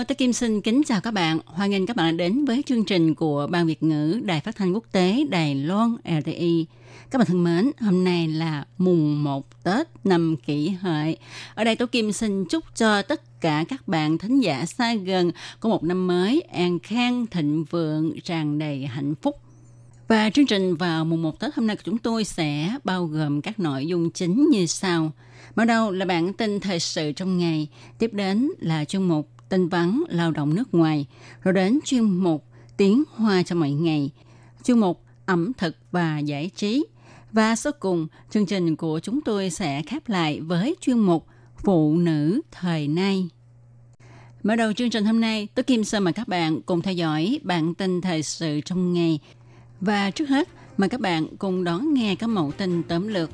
Hello, tôi Kim xin kính chào các bạn. Hoan nghênh các bạn đến với chương trình của Ban Việt ngữ Đài Phát thanh Quốc tế Đài Loan RTI. Các bạn thân mến, hôm nay là mùng 1 Tết năm kỷ hợi. Ở đây tôi Kim xin chúc cho tất cả các bạn thính giả xa gần có một năm mới an khang, thịnh vượng, tràn đầy hạnh phúc. Và chương trình vào mùng 1 Tết hôm nay của chúng tôi sẽ bao gồm các nội dung chính như sau. Mở đầu là bản tin thời sự trong ngày, tiếp đến là chương mục tin vắn lao động nước ngoài, rồi đến chuyên mục tiếng hoa cho mọi ngày, chuyên mục ẩm thực và giải trí. Và sau cùng, chương trình của chúng tôi sẽ khép lại với chuyên mục Phụ nữ thời nay. Mở đầu chương trình hôm nay, tôi Kim Sơn mời các bạn cùng theo dõi bản tin thời sự trong ngày. Và trước hết, mời các bạn cùng đón nghe các mẫu tin tóm lược.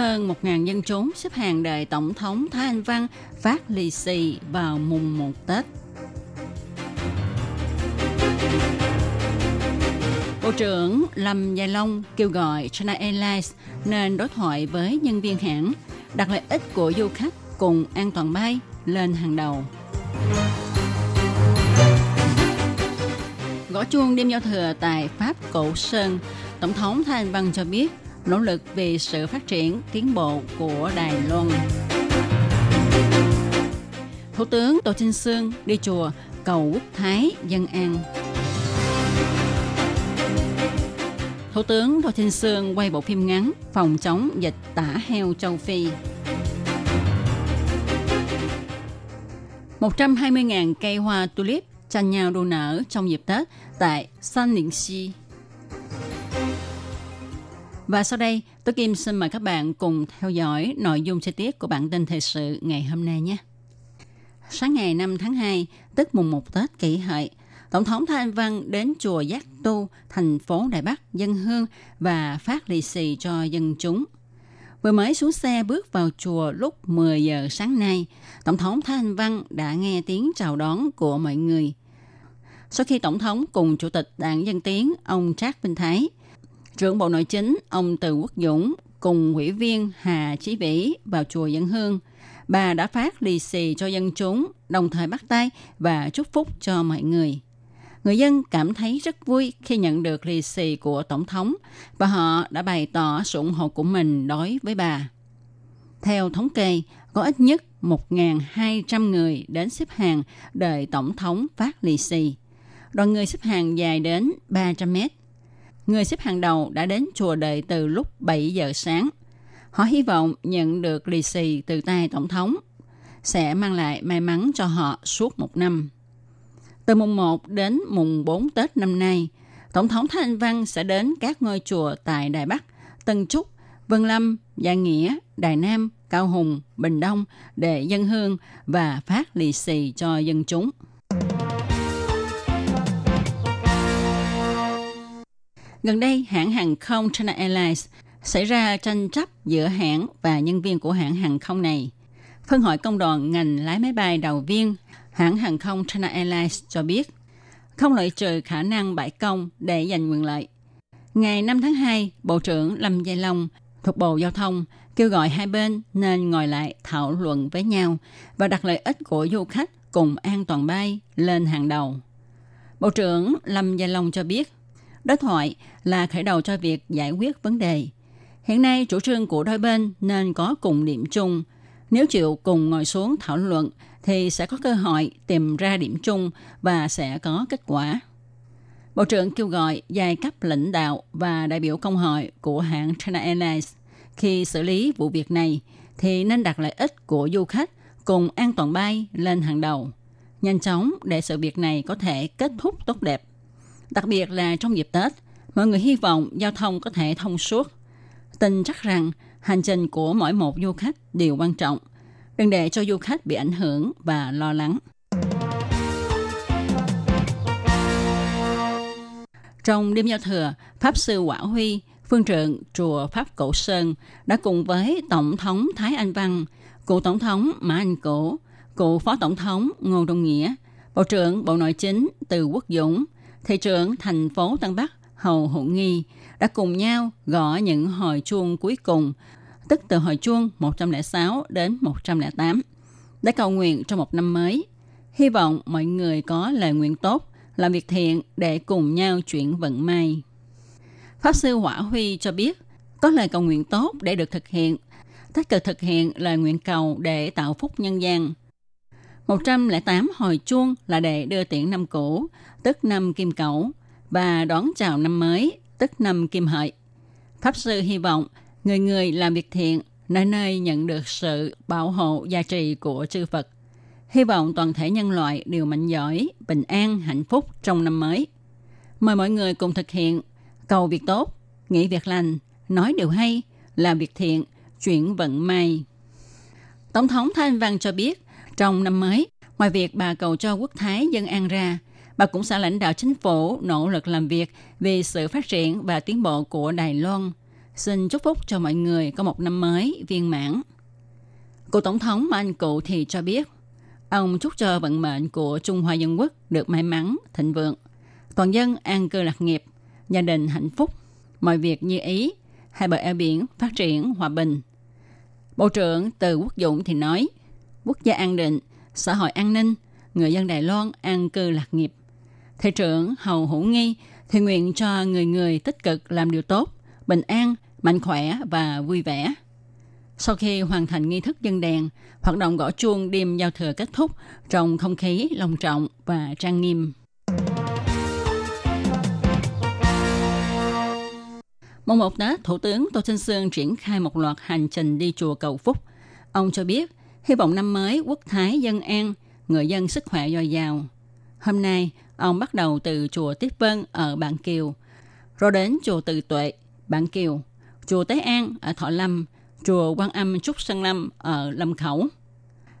Hơn 1.000 dân chúng xếp hàng đợi Tổng thống Thái Anh Văn phát lì xì vào mùng 1 Tết. Bộ trưởng Lâm Gia Long kêu gọi China Airlines nên đối thoại với nhân viên hãng, đặt lợi ích của du khách cùng an toàn bay lên hàng đầu. Gõ chuông đêm giao thừa tại Pháp Cổ Sơn, Tổng thống Thái Anh Văn cho biết nỗ lực vì sự phát triển tiến bộ của Đài Loan. Thủ tướng Tô Trinh Sương đi chùa cầu quốc thái dân an. Thủ tướng Tô Trinh Sương quay bộ phim ngắn phòng chống dịch tả heo châu Phi. 120.000 cây hoa tulip tranh nhau đua nở trong dịp Tết tại San Ninh Si. Và sau đây, tôi Kim xin mời các bạn cùng theo dõi nội dung chi tiết của bản tin thời sự ngày hôm nay nhé. Sáng ngày 5 tháng 2, tức mùng 1 Tết kỷ hợi, Tổng thống Thái Anh Văn đến chùa Giác Tu, thành phố Đài Bắc, dân hương và phát lì xì cho dân chúng. Vừa mới xuống xe bước vào chùa lúc 10 giờ sáng nay, Tổng thống Thái Anh Văn đã nghe tiếng chào đón của mọi người. Sau khi Tổng thống cùng Chủ tịch Đảng Dân Tiến, ông Trác Vinh Thái, trưởng Bộ Nội chính ông Từ Quốc Dũng cùng ủy viên Hà Chí Vĩ vào chùa dân hương, bà đã phát lì xì cho dân chúng, đồng thời bắt tay và chúc phúc cho mọi người. Người dân cảm thấy rất vui khi nhận được lì xì của Tổng thống và họ đã bày tỏ sự ủng hộ của mình đối với bà. Theo thống kê, có ít nhất 1.200 người đến xếp hàng đợi Tổng thống phát lì xì. Đoàn người xếp hàng dài đến 300 mét. Người xếp hàng đầu đã đến chùa đợi từ lúc 7 giờ sáng. Họ hy vọng nhận được lì xì từ tay Tổng thống sẽ mang lại may mắn cho họ suốt một năm. Từ mùng 1 đến mùng 4 Tết năm nay, Tổng thống Thái Anh Văn sẽ đến các ngôi chùa tại Đài Bắc, Tân Trúc, Vân Lâm, Gia Nghĩa, Đài Nam, Cao Hùng, Bình Đông để dân hương và phát lì xì cho dân chúng. Gần đây, hãng hàng không China Airlines xảy ra tranh chấp giữa hãng và nhân viên của hãng hàng không này. Phân hội công đoàn ngành lái máy bay đầu viên hãng hàng không China Airlines cho biết không loại trừ khả năng bãi công để giành quyền lợi. Ngày 5 tháng 2, Bộ trưởng Lâm Giai Long thuộc Bộ Giao thông kêu gọi hai bên nên ngồi lại thảo luận với nhau và đặt lợi ích của du khách cùng an toàn bay lên hàng đầu. Bộ trưởng Lâm Gia Long cho biết, đối thoại là khởi đầu cho việc giải quyết vấn đề. Hiện nay, chủ trương của đôi bên nên có cùng điểm chung. Nếu chịu cùng ngồi xuống thảo luận thì sẽ có cơ hội tìm ra điểm chung và sẽ có kết quả. Bộ trưởng kêu gọi giai cấp lãnh đạo và đại biểu công hội của hãng China Airlines khi xử lý vụ việc này thì nên đặt lợi ích của du khách cùng an toàn bay lên hàng đầu, nhanh chóng để sự việc này có thể kết thúc tốt đẹp. Đặc biệt là trong dịp Tết, mọi người hy vọng giao thông có thể thông suốt. Tin chắc rằng hành trình của mỗi một du khách đều quan trọng. Đừng để cho du khách bị ảnh hưởng và lo lắng. Trong đêm giao thừa, Pháp Sư Quả Huy, phương trượng chùa Pháp Cổ Sơn đã cùng với Tổng thống Thái Anh Văn, cựu Tổng thống Mã Anh Cổ, cựu Phó Tổng thống Ngô Đông Nghĩa, Bộ trưởng Bộ Nội chính Từ Quốc Dũng, Thị trưởng thành phố Tân Bắc Hầu Hữu Nghi đã cùng nhau gõ những hồi chuông cuối cùng, tức từ hồi chuông 106 đến 108, để cầu nguyện cho một năm mới. Hy vọng mọi người có lời nguyện tốt, làm việc thiện để cùng nhau chuyển vận may. Pháp sư Hỏa Huy cho biết, có lời cầu nguyện tốt để được thực hiện, tích cực thực hiện lời nguyện cầu để tạo phúc nhân gian. 108 hồi chuông là để đưa tiễn năm cũ, tức năm kim cẩu, và đón chào năm mới, tức năm kim hợi. Pháp sư hy vọng người người làm việc thiện nơi nơi nhận được sự bảo hộ gia trì của chư Phật. Hy vọng toàn thể nhân loại đều mạnh giỏi, bình an, hạnh phúc trong năm mới. Mời mọi người cùng thực hiện cầu việc tốt, nghĩ việc lành, nói điều hay, làm việc thiện, chuyển vận may. Tổng thống Thanh Văn cho biết, trong năm mới, ngoài việc bà cầu cho quốc thái dân an ra, bà cũng sẽ lãnh đạo chính phủ nỗ lực làm việc vì sự phát triển và tiến bộ của Đài Loan. Xin chúc phúc cho mọi người có một năm mới viên mãn. Cựu Tổng thống mà anh cụ thì cho biết, ông chúc cho vận mệnh của Trung Hoa Dân Quốc được may mắn, thịnh vượng, toàn dân an cư lạc nghiệp, gia đình hạnh phúc, mọi việc như ý, hai bờ eo biển phát triển hòa bình. Bộ trưởng Từ Quốc Dũng thì nói, quốc gia an định, xã hội an ninh, người dân Đài Loan an cư lạc nghiệp. Thị trưởng Hầu Hữu Nghi thì nguyện cho người người tích cực làm điều tốt, bình an, mạnh khỏe và vui vẻ. Sau khi hoàn thành nghi thức dân đèn, hoạt động gõ chuông đêm giao thừa kết thúc trong không khí long trọng và trang nghiêm. Mùng một Tết, Thủ tướng Tô Trinh Sương triển khai một loạt hành trình đi chùa cầu phúc. Ông cho biết, hy vọng năm mới quốc thái dân an, người dân sức khỏe dồi dào. Hôm nay, ông bắt đầu từ chùa Tiếp Vân ở Bản Kiều, rồi đến chùa Từ Tuệ, Bản Kiều, chùa Tế An ở Thọ Lâm, chùa Quan Âm Trúc Sơn Lâm ở Lâm Khẩu.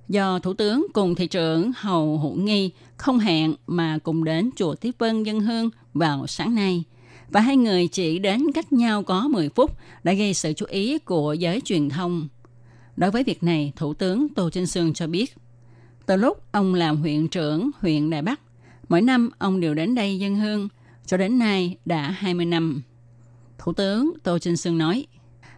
Do Thủ tướng cùng thị trưởng Hầu Hữu Nghi không hẹn mà cùng đến chùa Tiếp Vân dân hương vào sáng nay – và hai người chỉ đến cách nhau có 10 phút đã gây sự chú ý của giới truyền thông. Đối với việc này, Thủ tướng Tô Trinh Sương cho biết, từ lúc ông làm huyện trưởng huyện Đài Bắc, mỗi năm ông đều đến đây dân hương, cho đến nay đã 20 năm. Thủ tướng Tô Trinh Sương nói,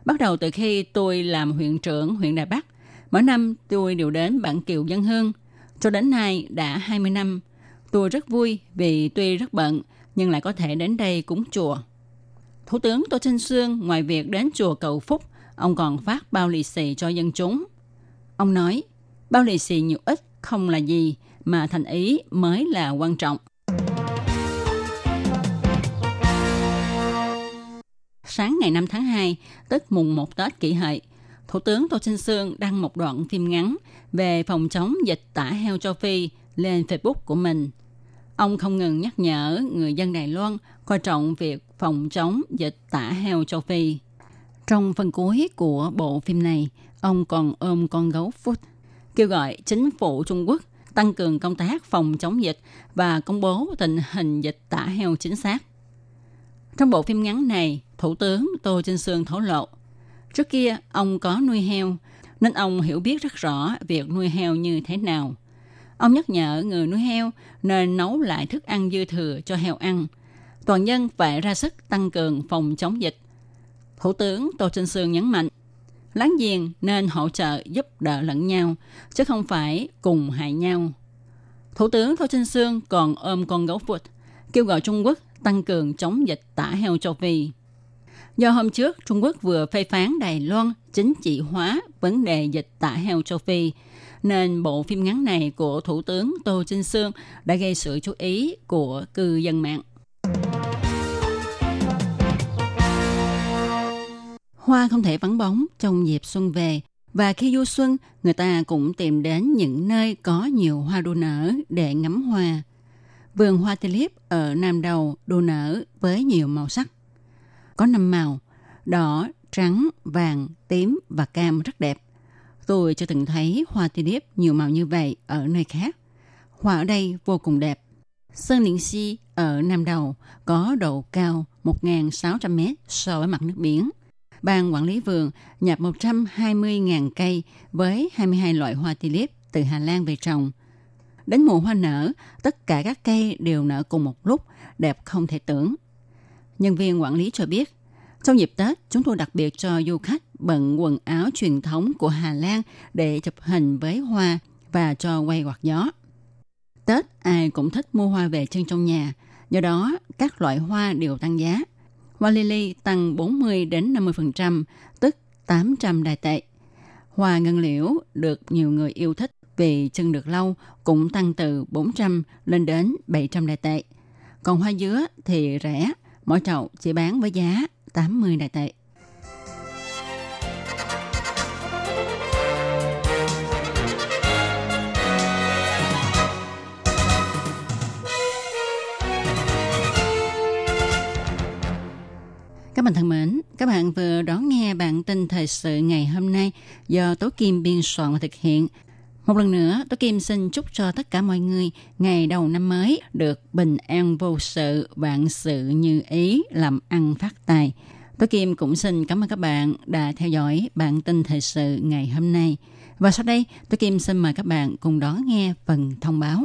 bắt đầu từ khi tôi làm huyện trưởng huyện Đài Bắc, mỗi năm tôi đều đến Bản Kiều dân hương, cho đến nay đã 20 năm. Tôi rất vui vì tuy rất bận nhưng lại có thể đến đây cúng chùa. Thủ tướng Tô Trinh Sương ngoài việc đến chùa cầu phúc, ông còn phát bao lì xì cho dân chúng. Ông nói, bao lì xì nhiều ít không là gì, mà thành ý mới là quan trọng. Sáng ngày 5 tháng 2, tức mùng 1 Tết kỷ hợi, Thủ tướng Tô Trinh Sương đăng một đoạn phim ngắn về phòng chống dịch tả heo châu Phi lên Facebook của mình – Ông không ngừng nhắc nhở người dân Đài Loan coi trọng việc phòng chống dịch tả heo châu Phi. Trong phần cuối của bộ phim này, ông còn ôm con gấu Phút, kêu gọi chính phủ Trung Quốc tăng cường công tác phòng chống dịch và công bố tình hình dịch tả heo chính xác. Trong bộ phim ngắn này, Thủ tướng Tô Trinh Sương thổ lộ, trước kia ông có nuôi heo, nên ông hiểu biết rất rõ việc nuôi heo như thế nào. Ông nhắc nhở người nuôi heo nên nấu lại thức ăn dư thừa cho heo ăn. Toàn dân phải ra sức tăng cường phòng chống dịch. Thủ tướng Tô Trinh Sương nhấn mạnh, láng giềng nên hỗ trợ giúp đỡ lẫn nhau, chứ không phải cùng hại nhau. Thủ tướng Tô Trinh Sương còn ôm con gấu phụt, kêu gọi Trung Quốc tăng cường chống dịch tả heo châu Phi. Do hôm trước Trung Quốc vừa phê phán Đài Loan chính trị hóa vấn đề dịch tả heo châu Phi, nên bộ phim ngắn này của Thủ tướng Tô Trinh Sương đã gây sự chú ý của cư dân mạng. Hoa không thể vắng bóng trong dịp xuân về, và khi du xuân, người ta cũng tìm đến những nơi có nhiều hoa đua nở để ngắm hoa. Vườn hoa tulip ở Nam Đầu đua nở với nhiều màu sắc. Có năm màu, đỏ, trắng, vàng, tím và cam rất đẹp. Tôi chưa từng thấy hoa tulip nhiều màu như vậy ở nơi khác. Hoa ở đây vô cùng đẹp. Sơn Điện Si ở Nam Đầu có độ cao 1.600 mét so với mặt nước biển. Ban quản lý vườn nhập 120.000 cây với 22 loại hoa tulip từ Hà Lan về trồng. Đến mùa hoa nở, tất cả các cây đều nở cùng một lúc, đẹp không thể tưởng. Nhân viên quản lý cho biết, trong dịp Tết, chúng tôi đặc biệt cho du khách bận quần áo truyền thống của Hà Lan để chụp hình với hoa và cho quay quạt gió. Tết ai cũng thích mua hoa về trưng trong nhà, do đó các loại hoa đều tăng giá. Hoa tăng 40 đến 50%, tức 800 đài tệ. Hoa ngân liễu được nhiều người yêu thích vì chân được lâu cũng tăng từ 400 lên đến 700 đài tệ. Còn hoa dứa thì rẻ, mỗi chậu chỉ bán với giá 80 đài tệ. Các bạn thân mến, các bạn vừa đón nghe bản tin thời sự ngày hôm nay do Tố Kim biên soạn và thực hiện. Một lần nữa, Tố Kim xin chúc cho tất cả mọi người ngày đầu năm mới được bình an vô sự, vạn sự như ý, làm ăn phát tài. Tố Kim cũng xin cảm ơn các bạn đã theo dõi bản tin thời sự ngày hôm nay. Và sau đây, Tố Kim xin mời các bạn cùng đón nghe phần thông báo.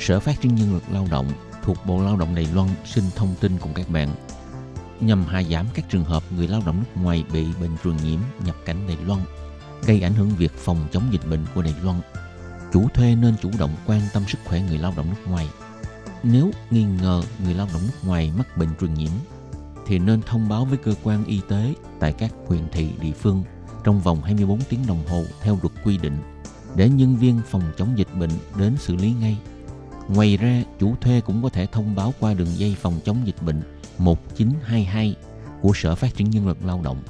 Sở Phát triển Nhân lực Lao động thuộc Bộ Lao động Đài Loan xin thông tin cùng các bạn nhằm hạ giảm các trường hợp người lao động nước ngoài bị bệnh truyền nhiễm nhập cảnh Đài Loan, gây ảnh hưởng việc phòng chống dịch bệnh của Đài Loan. Chủ thuê nên chủ động quan tâm sức khỏe người lao động nước ngoài. Nếu nghi ngờ người lao động nước ngoài mắc bệnh truyền nhiễm, thì nên thông báo với cơ quan y tế tại các huyện thị địa phương trong vòng 24 tiếng đồng hồ theo luật quy định để nhân viên phòng chống dịch bệnh đến xử lý ngay. Ngoài ra, chủ thuê cũng có thể thông báo qua đường dây phòng chống dịch bệnh 1922 của Sở Phát triển Nhân lực Lao động.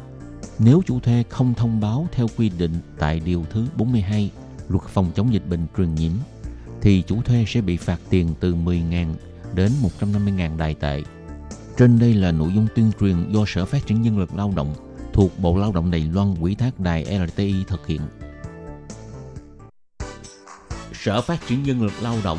Nếu chủ thuê không thông báo theo quy định tại Điều thứ 42 Luật phòng chống dịch bệnh truyền nhiễm, thì chủ thuê sẽ bị phạt tiền từ 10.000 đến 150.000 đài tệ. Trên đây là nội dung tuyên truyền do Sở Phát triển Nhân lực Lao động thuộc Bộ Lao động Đài Loan quỹ thác đài LTI thực hiện. Sở Phát triển Nhân lực Lao động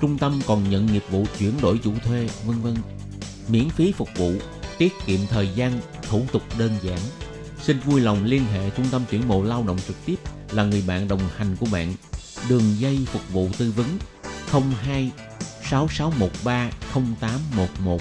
trung tâm còn nhận nghiệp vụ chuyển đổi chủ thuê, vân vân. Miễn phí phục vụ, tiết kiệm thời gian, thủ tục đơn giản. Xin vui lòng liên hệ trung tâm tuyển mộ lao động trực tiếp là người bạn đồng hành của bạn. Đường dây phục vụ tư vấn 02 6613 0811.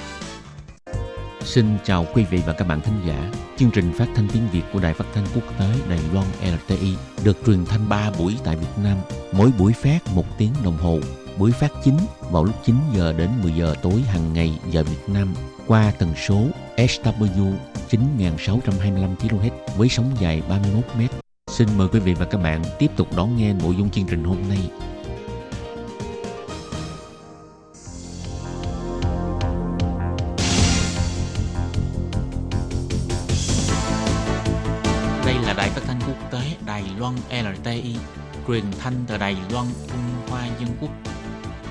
Xin chào quý vị và các bạn thính giả. Chương trình phát thanh tiếng Việt của Đài Phát thanh Quốc tế Đài Loan LTI được truyền thanh 3 buổi tại Việt Nam, mỗi buổi phát 1 tiếng đồng hồ buổi phát chính vào lúc 9 giờ đến 10 giờ tối hàng ngày giờ Việt Nam qua tần số SW 9625 kHz với sóng dài 31 m. Xin mời quý vị và các bạn tiếp tục đón nghe nội dung chương trình hôm nay. Đây là đài phát thanh quốc tế Đài Loan LTI, truyền thanh từ Đài Loan, Trung Hoa Dân Quốc.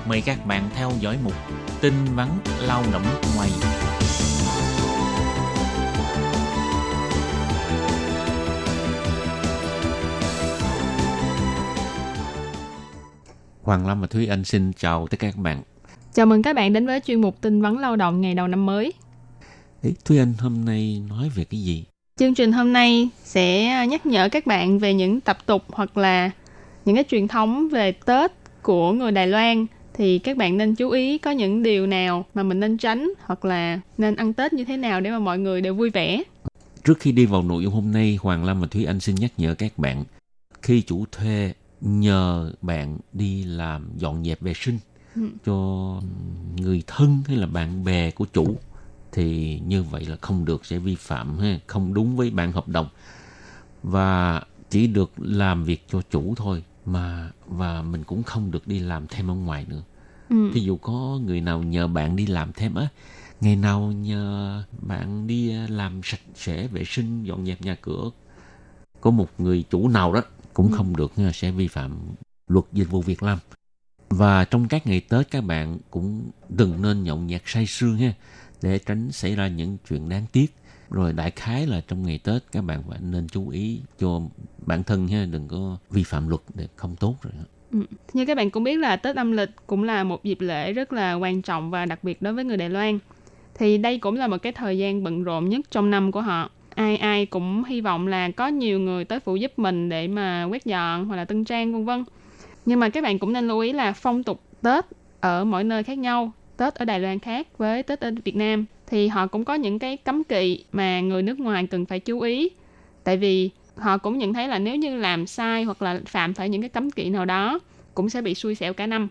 Mời các bạn theo dõi mục tin vắn lao động ngoài. Hoàng Lâm và Thúy Anh xin chào tất cả các bạn. Chào mừng các bạn đến với chuyên mục tin vắn lao động ngày đầu năm mới. Ê, Thúy Anh hôm nay nói về cái gì? Chương trình hôm nay sẽ nhắc nhở các bạn về những tập tục hoặc là những cái truyền thống về Tết của người Đài Loan thì các bạn nên chú ý có những điều nào mà mình nên tránh hoặc là nên ăn Tết như thế nào để mà mọi người đều vui vẻ. Trước khi đi vào nội dung hôm nay, Hoàng Lâm và Thúy Anh xin nhắc nhở các bạn khi chủ thuê nhờ bạn đi làm dọn dẹp vệ sinh ừ. cho người thân hay là bạn bè của chủ thì như vậy là không được sẽ vi phạm ha, không đúng với bản hợp đồng và chỉ được làm việc cho chủ thôi mà và mình cũng không được đi làm thêm ở ngoài nữa. Ừ. Thí dụ có người nào nhờ bạn đi làm thêm á, ngày nào nhờ bạn đi làm sạch sẽ vệ sinh dọn dẹp nhà cửa có một người chủ nào đó cũng ừ. không được sẽ vi phạm luật dịch vụ việc làm và trong các ngày tết các bạn cũng đừng nên nhậu nhẹt say sưa ha để tránh xảy ra những chuyện đáng tiếc rồi đại khái là trong ngày tết các bạn phải nên chú ý cho bản thân ha đừng có vi phạm luật để không tốt rồi Ừ. Như các bạn cũng biết là Tết âm lịch cũng là một dịp lễ rất là quan trọng và đặc biệt đối với người Đài Loan. Thì đây cũng là một cái thời gian bận rộn nhất trong năm của họ ai ai cũng hy vọng là có nhiều người tới phụ giúp mình để mà quét dọn hoặc là tân trang, vân vân nhưng mà các bạn cũng nên lưu ý là phong tục tết ở mỗi nơi khác nhau, tết ở đài loan khác với tết ở việt nam thì họ cũng có những cái cấm kỵ mà người nước ngoài cần phải chú ý tại vì họ cũng nhận thấy là nếu như làm sai hoặc là phạm phải những cái cấm kỵ nào đó cũng sẽ bị xui xẻo cả năm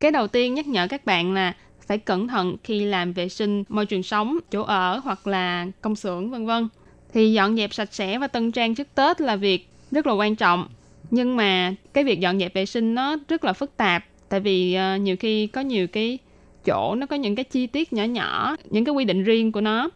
cái đầu tiên nhắc nhở các bạn là phải cẩn thận khi làm vệ sinh môi trường sống chỗ ở hoặc là công xưởng vân vân thì dọn dẹp sạch sẽ và tân trang trước Tết là việc rất là quan trọng. Nhưng mà cái việc dọn dẹp vệ sinh nó rất là phức tạp tại vì uh, nhiều khi có nhiều cái chỗ nó có những cái chi tiết nhỏ nhỏ, những cái quy định riêng của nó.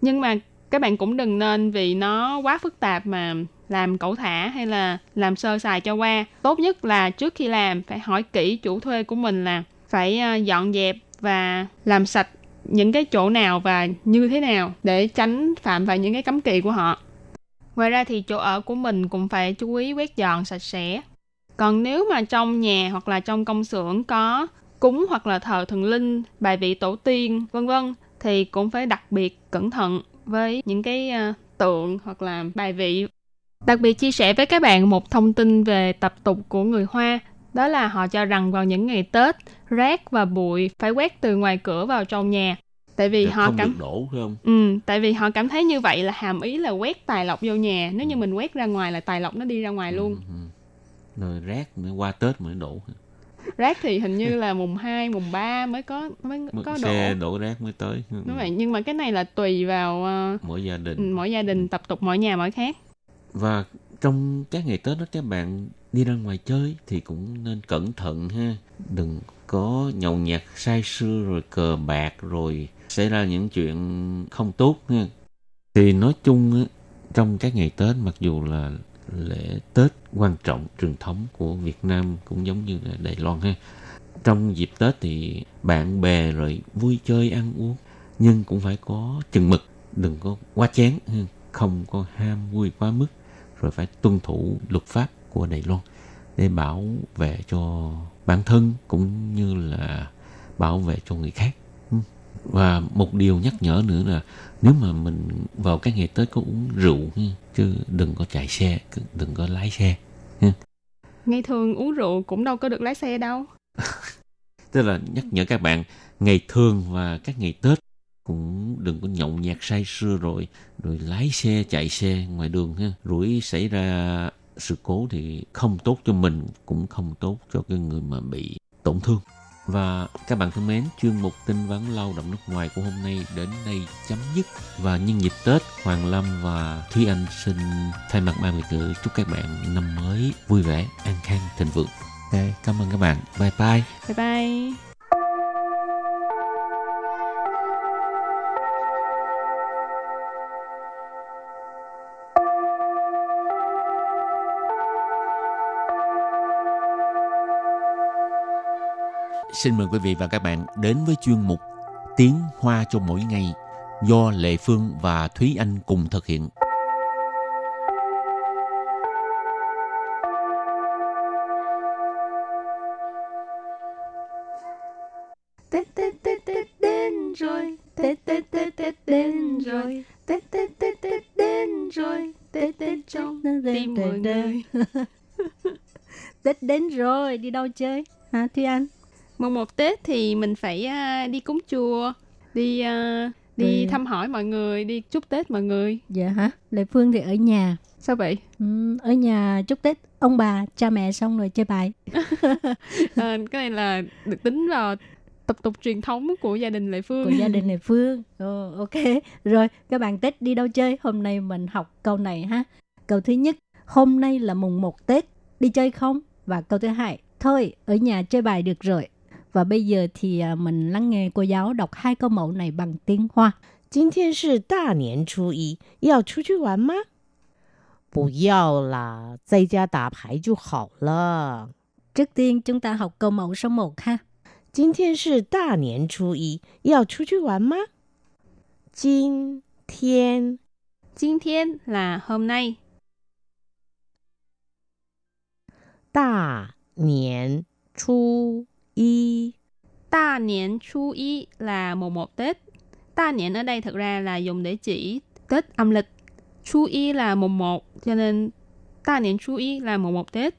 Nhưng mà các bạn cũng đừng nên vì nó quá phức tạp mà làm cẩu thả hay là làm sơ sài cho qua. Tốt nhất là trước khi làm phải hỏi kỹ chủ thuê của mình là phải ờ, dọn dẹp và làm sạch những cái chỗ nào và như thế nào để tránh phạm vào những cái cấm kỵ của họ. Ngoài ra thì chỗ ở của mình cũng phải chú ý quét dọn sạch sẽ. Còn nếu mà trong nhà hoặc là trong công xưởng có cúng hoặc là thờ thần linh, bài vị tổ tiên, vân vân thì cũng phải đặc biệt cẩn thận với những cái uh, tượng hoặc là bài vị. Đặc biệt chia sẻ với các bạn một thông tin về tập tục của người Hoa đó là họ cho rằng vào những ngày Tết, rác và bụi phải quét từ ngoài cửa vào trong nhà. Tại vì Để họ không cảm được đổ phải không? Ừ, tại vì họ cảm thấy như vậy là hàm ý là quét tài lộc vô nhà. Nếu như mình quét ra ngoài là tài lộc nó đi ra ngoài luôn. Ừ, ừ. Rồi rác mới qua Tết mới đổ. Rác thì hình như là mùng 2, mùng 3 mới có mới có đổ. Xe đổ rác mới tới. Đúng vậy, nhưng mà cái này là tùy vào uh, mỗi gia đình. Ừ, mỗi gia đình tập tục mỗi nhà mỗi khác. Và trong các ngày Tết đó các bạn đi ra ngoài chơi thì cũng nên cẩn thận ha đừng có nhậu nhạt say sưa rồi cờ bạc rồi xảy ra những chuyện không tốt ha thì nói chung trong các ngày Tết mặc dù là lễ Tết quan trọng truyền thống của Việt Nam cũng giống như là Đài Loan ha trong dịp Tết thì bạn bè rồi vui chơi, ăn uống, nhưng cũng phải có chừng mực, đừng có quá chén không có ham vui quá mức, rồi phải tuân thủ luật pháp của Đài Loan để bảo vệ cho bản thân cũng như là bảo vệ cho người khác và một điều nhắc nhở nữa là nếu mà mình vào các ngày Tết có uống rượu chứ đừng có chạy xe đừng có lái xe ngày thường uống rượu cũng đâu có được lái xe đâu. Tức là nhắc nhở các bạn ngày thường và các ngày Tết cũng đừng có nhậu nhạt say sưa rồi rồi lái xe chạy xe ngoài đường ha. Rủi xảy ra sự cố thì không tốt cho mình cũng không tốt cho cái người mà bị tổn thương và các bạn thân mến, chuyên mục tin vắn lao động nước ngoài của hôm nay đến đây chấm dứt. Và nhân dịp Tết, Hoàng Lâm và Thúy Anh xin thay mặt ban biệt tử chúc các bạn năm mới vui vẻ, an khang, thịnh vượng. Okay, cảm ơn các bạn. Bye bye. Bye bye. Xin mời quý vị và các bạn đến với chuyên mục Tiếng Hoa cho mỗi ngày do Lệ Phương và Thúy Anh cùng thực hiện. Tết Tết Tết Tết đến rồi, Tết Tết Tết Tết đến rồi, Tết Tết Tết Tết đến rồi, Tết Tết trong tim mọi người. Tết đến rồi, đi đâu chơi? Hả Thúy Anh? Mùng một Tết thì mình phải à, đi cúng chùa, đi à, đi Ừ. thăm hỏi mọi người, đi chúc Tết mọi người. Dạ hả? Lệ Phương thì ở nhà. Sao vậy? Ừ, ở nhà chúc Tết ông bà, cha mẹ xong rồi chơi bài. À, cái này là được tính vào tập tục truyền thống của gia đình Lệ Phương. của gia đình Lệ Phương. Ồ, ok. Rồi, các bạn Tết đi đâu chơi? Hôm nay mình học câu này ha. Câu thứ nhất, hôm nay là mùng 1 Tết, đi chơi không? Và câu thứ hai, thôi, ở nhà chơi bài được rồi. Và bây giờ thì à, mình lắng nghe cô giáo đọc hai câu mẫu này bằng tiếng Hoa. 今天是大年初一，要出去玩吗？不要啦，在家打牌就好了。 Trước tiên chúng ta học câu mẫu số 1 ha. 今天是大年初一，要出去玩吗？今天 今天là hôm nay, 大年初 y. Ta niên chú y là mùng một Tết. Ta niên ở đây thực ra là dùng để chỉ Tết âm lịch. Chú y là mùng một, cho nên ta niên chú y là mùng một Tết.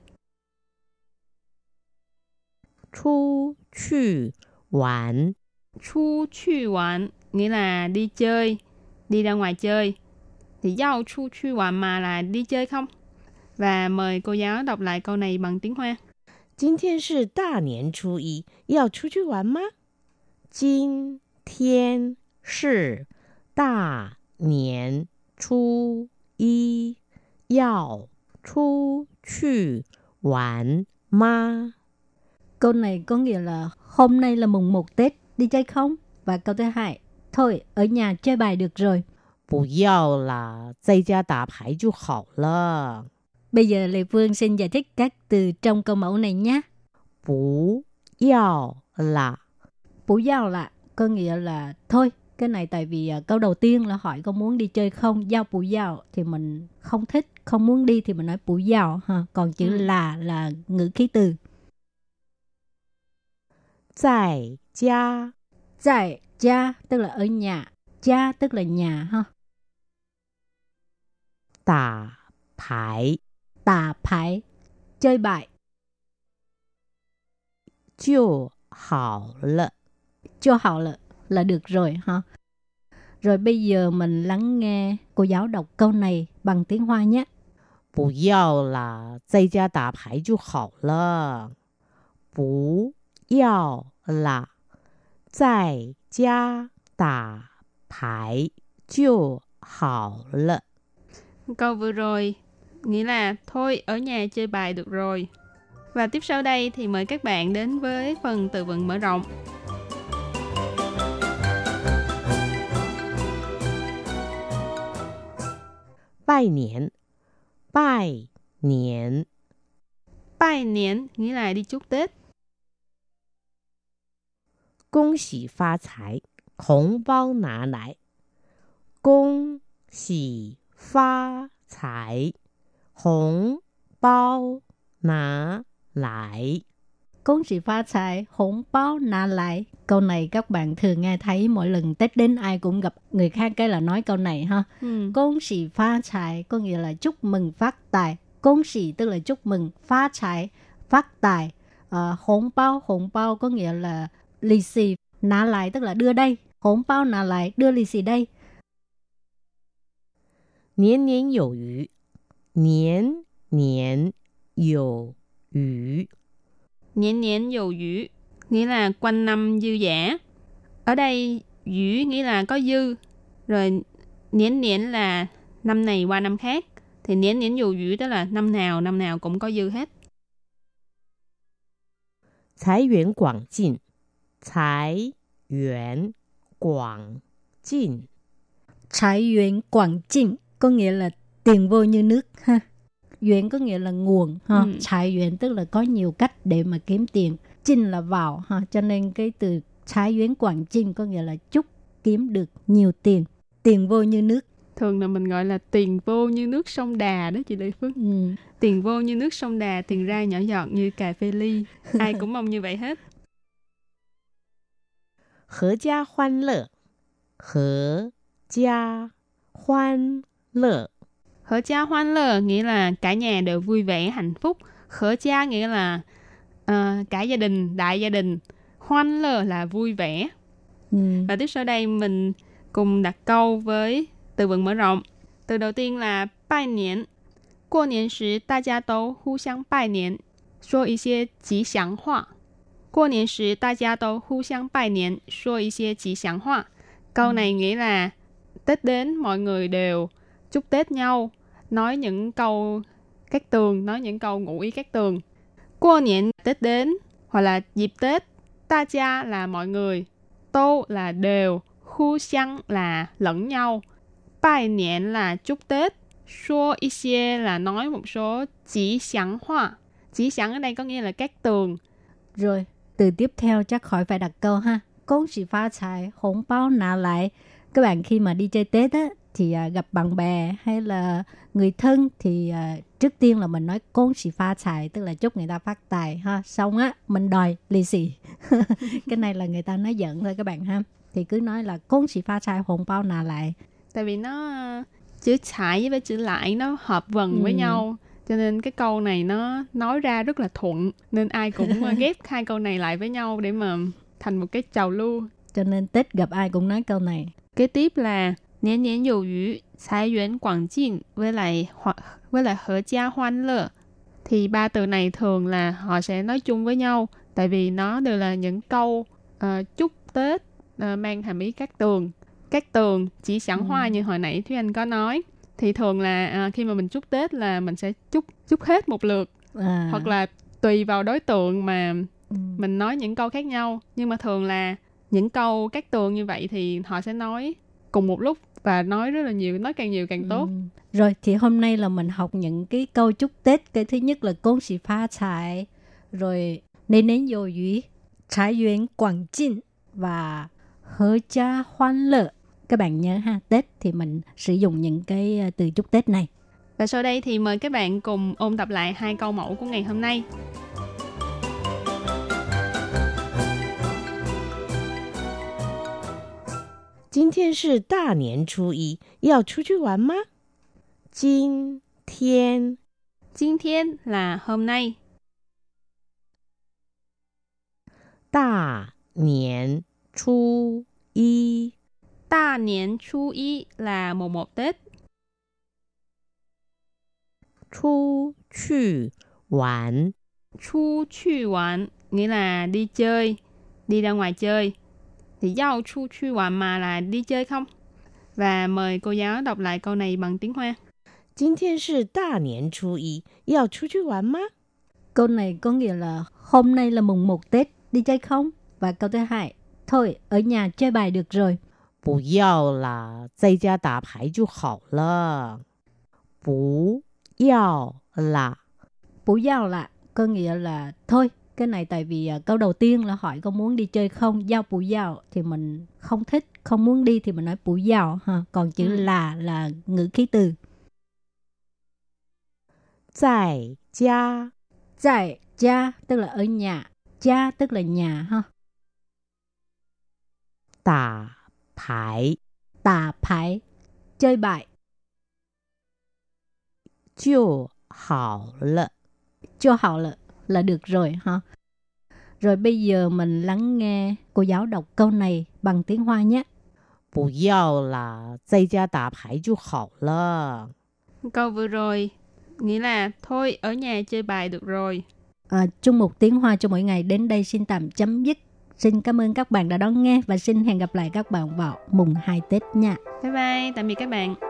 Chú chư hoàn Chu chư hoàn nghĩa là đi chơi, đi ra ngoài chơi. Thì giao Chú chư hoàn mà là đi chơi không? Và mời cô giáo đọc lại câu này bằng tiếng Hoa. 今天是大年初一，要出去玩吗？今天是大年初一，要出去玩吗？ Câu này có nghĩa là hôm nay là mùng 1 Tết, đi chơi không? Và câu thứ hai, thôi, ở nhà chơi bài được rồi. 不要啦，在家打牌就好了。 Bây giờ Lê Phương xin giải thích các từ trong câu mẫu này nhé. Bú yào là Bú yào là có nghĩa là thôi. Cái này tại vì à, câu đầu tiên là hỏi có muốn đi chơi không, giao bú giao thì mình không thích, không muốn đi thì mình nói bú giao ha. Còn chữ ừ. là là ngữ khí từ. Tại gia. Tại gia tức là ở nhà. Gia tức là nhà ha. Tả phải Tà phải chơi bài 就好了。 cho họ là là được rồi ha. Rồi bây giờ mình lắng nghe cô giáo đọc câu này bằng tiếng Hoa nhé. 不要啦，在家打牌就好了。不要啦，在家打牌就好了。 Câu vừa rồi nghĩa là thôi ở nhà chơi bài được rồi. Và tiếp sau đây thì mời các bạn đến với phần từ vựng mở rộng. Bài niên Bài niên Bài niên nghĩa là đi chúc Tết. Công xỉ phá tài, hồng bao nà lại. Công xỉ phá tài 红包拿来。 恭喜phát tài, hỗn báo nà lại. Câu này các bạn thường nghe thấy mỗi lần Tết đến ai cũng gặp người khác cái là nói câu này ha. Ừ.恭喜phát tài có nghĩa là chúc mừng phát tài.恭喜tức là chúc mừng, phát tài, phát tài. Ờ, hỗn báo, hỗn báo có nghĩa là lì xì, nà lại tức là đưa đây. Hỗn báo nà lại, đưa lì xì đây. 年年有余，年年有余。 Nhện nhện dầu dữ nghĩa là quanh năm dư giả. Ở đây dữ nghĩa là có dư. Rồi nhện nhện là năm này qua năm khác. Thì nhện nhện dầu dữ đó là năm nào năm nào cũng có dư hết. 财源广进，财源广进， Trái duyên quảng trinh có nghĩa là tiền vô như nước ha. Duyên có nghĩa là nguồn ha. Ừ. trái duyên tức là có nhiều cách để mà kiếm tiền. Chinh là vào ha. Cho nên cái từ trái duyên quảng chinh có nghĩa là chúc kiếm được nhiều tiền. Tiền vô như nước. Thường là mình gọi là tiền vô như nước sông đà đó chị Lê Phước. Ừ. tiền vô như nước sông đà tiền ra nhỏ giọt như cà phê ly. Ai cũng mong như vậy hết. Hở gia hoan lợ. Hở gia hoan lợ. Hở cha hoan lơ nghĩa là cả nhà đều vui vẻ, hạnh phúc. Khở cha nghĩa là ờ, cả gia đình, đại gia đình. Hoan lơ là vui vẻ. Ừ. Và tiếp sau đây mình cùng đặt câu với từ vựng mở rộng. Từ đầu tiên là bài niên. 过年时大家都互相拜年，说一些吉祥话。过年时大家都互相拜年，说一些吉祥话。Câu này nghĩa là Tết đến mọi người đều chúc Tết nhau, nói những câu các tường, nói những câu ngụ ý các tường. Qua niệm Tết đến hoặc là dịp Tết. Ta cha là mọi người, tô là đều, khu xăng là lẫn nhau. Bài niệm là chúc Tết, xua y xie là nói một số chỉ sẵn hoa. Chỉ sẵn ở đây có nghĩa là các tường. Rồi, từ tiếp theo chắc khỏi phải đặt câu ha. Công sĩ phá tài, hồng bao nà lại. Các bạn khi mà đi chơi Tết á, thì à, gặp bạn bè hay là người thân thì à, trước tiên là mình nói con xì pha xài tức là chúc người ta phát tài ha. Xong á mình đòi lì xì. Cái này là người ta nói giận thôi các bạn ha. Thì cứ nói là con xì pha xài hồn bao nà lại tại vì nó ờ, chữ xài với chữ lại nó hợp vần ừ. với nhau cho nên cái câu này nó nói ra rất là thuận nên ai cũng ờ, ghép hai câu này lại với nhau để mà thành một cái chào lưu. Cho nên tết gặp ai cũng nói câu này. Kế tiếp là Niên niên 有余, thái yuan quảng jin, với lại hoặc với lại hợp gia hoan lơ. Thì ba từ này thường là họ sẽ nói chung với nhau. Tại vì nó đều là những câu ờ, chúc Tết ờ, mang hàm ý các tường. Các tường chỉ sẵn hoa như hồi nãy Thúy Anh có nói. Thì thường là à, khi mà mình chúc Tết là mình sẽ chúc chúc hết một lượt. À, Hoặc là tùy vào đối tượng mà ừ. mình nói những câu khác nhau nhưng mà thường là những câu các tường như vậy thì họ sẽ nói cùng một lúc và nói rất là nhiều nói càng nhiều càng tốt. Ừ. rồi thì hôm nay là mình học những cái câu chúc tết. Cái thứ nhất là công sĩ pha trải rồi nên nến dầu dúy trái duyên quảng trinh và hớ cha hoan lợ các bạn nhớ ha tết thì mình sử dụng những cái ờ, từ chúc tết này. Và sau đây thì mời các bạn cùng ôn tập lại hai câu mẫu của ngày hôm nay. 今天是大年初一，要出去玩吗？今天，今天啦，home night。大年初一，大年初一啦，么么哒。出去玩，出去玩，你啦，đi chơi，đi ra ngoài chơi。thì giao chu chu玩 mà là đi chơi không và mời cô giáo đọc lại câu này bằng tiếng Hoa 今天是大年初一，要出去玩吗？ Câu này có nghĩa là hôm nay là mùng 1 Tết, đi chơi không? Và câu thứ hai, thôi ở nhà chơi bài được rồi. 不要啦，在家打牌就好了。不要啦， Bủ giao là có nghĩa là thôi cái này tại vì uh, câu đầu tiên là hỏi có muốn đi chơi không? Giao bù giao thì mình không thích không muốn đi thì mình nói bù giao ha. Còn chữ ừ. là là ngữ khí từ. Tại gia tại gia tức là ở nhà. Gia tức là nhà ha. Tà bài tà bài chơi bài. Chưa hảo lợ chưa hảo lợ là được rồi ha rồi bây giờ mình lắng nghe cô giáo đọc câu này bằng tiếng hoa nhé 不要啦，在家打牌就好了。 câu vừa rồi nghĩa là thôi ở nhà chơi bài được rồi À, chung một tiếng hoa cho mỗi ngày đến đây xin tạm chấm dứt. Xin cảm ơn các bạn đã đón nghe và xin hẹn gặp lại các bạn vào mùng 2 Tết nha. bye bye tạm biệt các bạn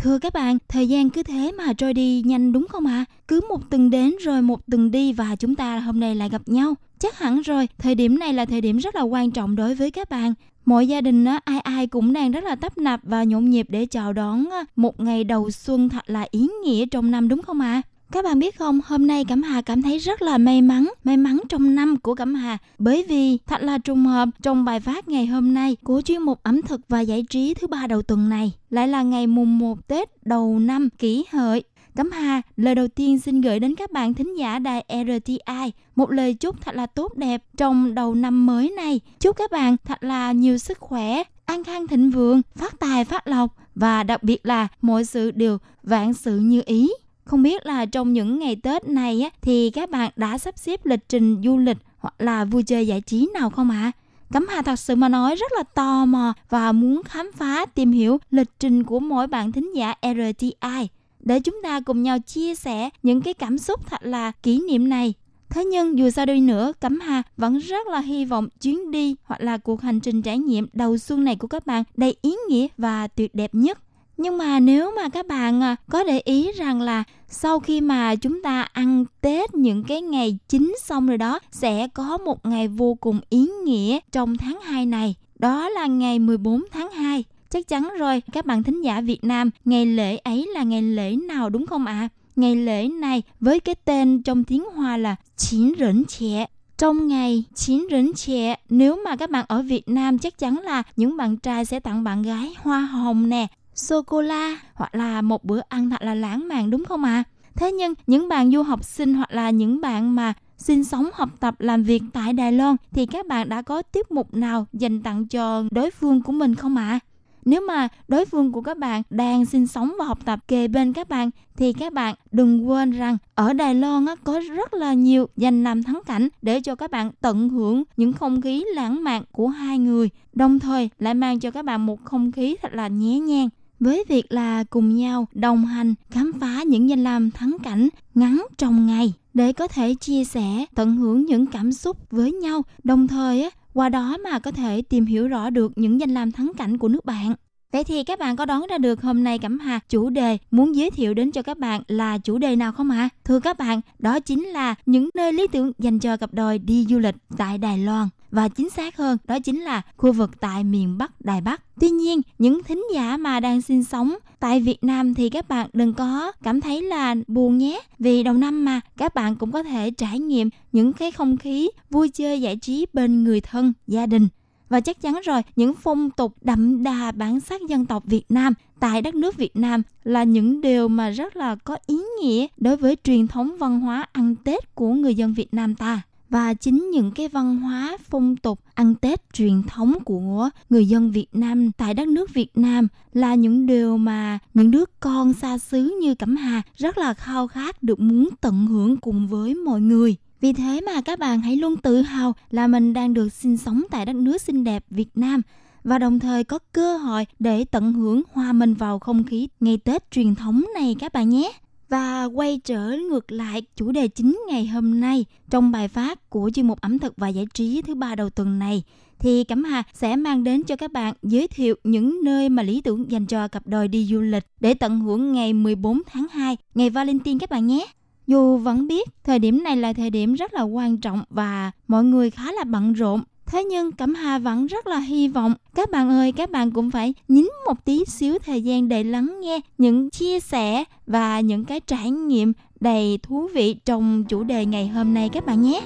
Thưa các bạn, thời gian cứ thế mà trôi đi nhanh đúng không ạ? À? Cứ một tuần đến rồi một tuần đi và chúng ta hôm nay lại gặp nhau. Chắc hẳn rồi, thời điểm này là thời điểm rất là quan trọng đối với các bạn. Mỗi gia đình á, ai ai cũng đang rất là tấp nập và nhộn nhịp để chào đón một ngày đầu xuân thật là ý nghĩa trong năm đúng không ạ? À? Các bạn biết không, hôm nay Cẩm Hà cảm thấy rất là may mắn, may mắn trong năm của Cẩm Hà. Bởi vì thật là trùng hợp trong bài phát ngày hôm nay của chuyên mục ẩm thực và giải trí thứ ba đầu tuần này. Lại là ngày mùng 1 Tết đầu năm kỷ hợi. Cẩm Hà, lời đầu tiên xin gửi đến các bạn thính giả đài RTI một lời chúc thật là tốt đẹp trong đầu năm mới này. Chúc các bạn thật là nhiều sức khỏe, an khang thịnh vượng, phát tài phát lộc và đặc biệt là mọi sự đều vạn sự như ý. Không biết là trong những ngày Tết này á, thì các bạn đã sắp xếp lịch trình du lịch hoặc là vui chơi giải trí nào không ạ? À? Cẩm Hà thật sự mà nói rất là tò mò và muốn khám phá tìm hiểu lịch trình của mỗi bạn thính giả RTI để chúng ta cùng nhau chia sẻ những cái cảm xúc thật là kỷ niệm này. Thế nhưng dù sao đi nữa, Cẩm Hà vẫn rất là hy vọng chuyến đi hoặc là cuộc hành trình trải nghiệm đầu xuân này của các bạn đầy ý nghĩa và tuyệt đẹp nhất. Nhưng mà nếu mà các bạn à, có để ý rằng là sau khi mà chúng ta ăn Tết những cái ngày chính xong rồi đó sẽ có một ngày vô cùng ý nghĩa trong tháng 2 này. Đó là ngày 14 tháng 2. Chắc chắn rồi, các bạn thính giả Việt Nam, ngày lễ ấy là ngày lễ nào đúng không ạ? À? Ngày lễ này với cái tên trong tiếng Hoa là Chín Rỉnh Trẻ trong ngày chín rỉnh trẻ nếu mà các bạn ở Việt Nam chắc chắn là những bạn trai sẽ tặng bạn gái hoa hồng nè sô cô la hoặc là một bữa ăn thật là lãng mạn đúng không ạ? À? Thế nhưng những bạn du học sinh hoặc là những bạn mà sinh sống học tập làm việc tại Đài Loan thì các bạn đã có tiết mục nào dành tặng cho đối phương của mình không ạ? À? Nếu mà đối phương của các bạn đang sinh sống và học tập kề bên các bạn thì các bạn đừng quên rằng ở Đài Loan á, có rất là nhiều dành làm thắng cảnh để cho các bạn tận hưởng những không khí lãng mạn của hai người, đồng thời lại mang cho các bạn một không khí thật là nhẹ nhàng với việc là cùng nhau đồng hành khám phá những danh lam thắng cảnh ngắn trong ngày để có thể chia sẻ tận hưởng những cảm xúc với nhau đồng thời qua đó mà có thể tìm hiểu rõ được những danh lam thắng cảnh của nước bạn Vậy thì các bạn có đoán ra được hôm nay Cẩm Hà chủ đề muốn giới thiệu đến cho các bạn là chủ đề nào không ạ? À? Thưa các bạn, đó chính là những nơi lý tưởng dành cho cặp đôi đi du lịch tại Đài Loan và chính xác hơn đó chính là khu vực tại miền Bắc Đài Bắc. Tuy nhiên, những thính giả mà đang sinh sống tại Việt Nam thì các bạn đừng có cảm thấy là buồn nhé. Vì đầu năm mà các bạn cũng có thể trải nghiệm những cái không khí vui chơi giải trí bên người thân, gia đình và chắc chắn rồi những phong tục đậm đà bản sắc dân tộc Việt Nam tại đất nước Việt Nam là những điều mà rất là có ý nghĩa đối với truyền thống văn hóa ăn Tết của người dân Việt Nam ta và chính những cái văn hóa phong tục, ăn Tết truyền thống của người dân Việt Nam tại đất nước Việt Nam là những điều mà những đứa con xa xứ như Cẩm Hà rất là khao khát được muốn tận hưởng cùng với mọi người. Vì thế mà các bạn hãy luôn tự hào là mình đang được sinh sống tại đất nước xinh đẹp Việt Nam và đồng thời có cơ hội để tận hưởng hòa mình vào không khí ngày Tết truyền thống này các bạn nhé. Và quay trở ngược lại chủ đề chính ngày hôm nay trong bài phát của chuyên mục ẩm thực và giải trí thứ ba đầu tuần này thì Cẩm Hà sẽ mang đến cho các bạn giới thiệu những nơi mà lý tưởng dành cho cặp đôi đi du lịch để tận hưởng ngày 14 tháng 2, ngày Valentine các bạn nhé. Dù vẫn biết thời điểm này là thời điểm rất là quan trọng và mọi người khá là bận rộn, Thế nhưng Cẩm Hà vẫn rất là hy vọng các bạn ơi, các bạn cũng phải nhín một tí xíu thời gian để lắng nghe những chia sẻ và những cái trải nghiệm đầy thú vị trong chủ đề ngày hôm nay các bạn nhé.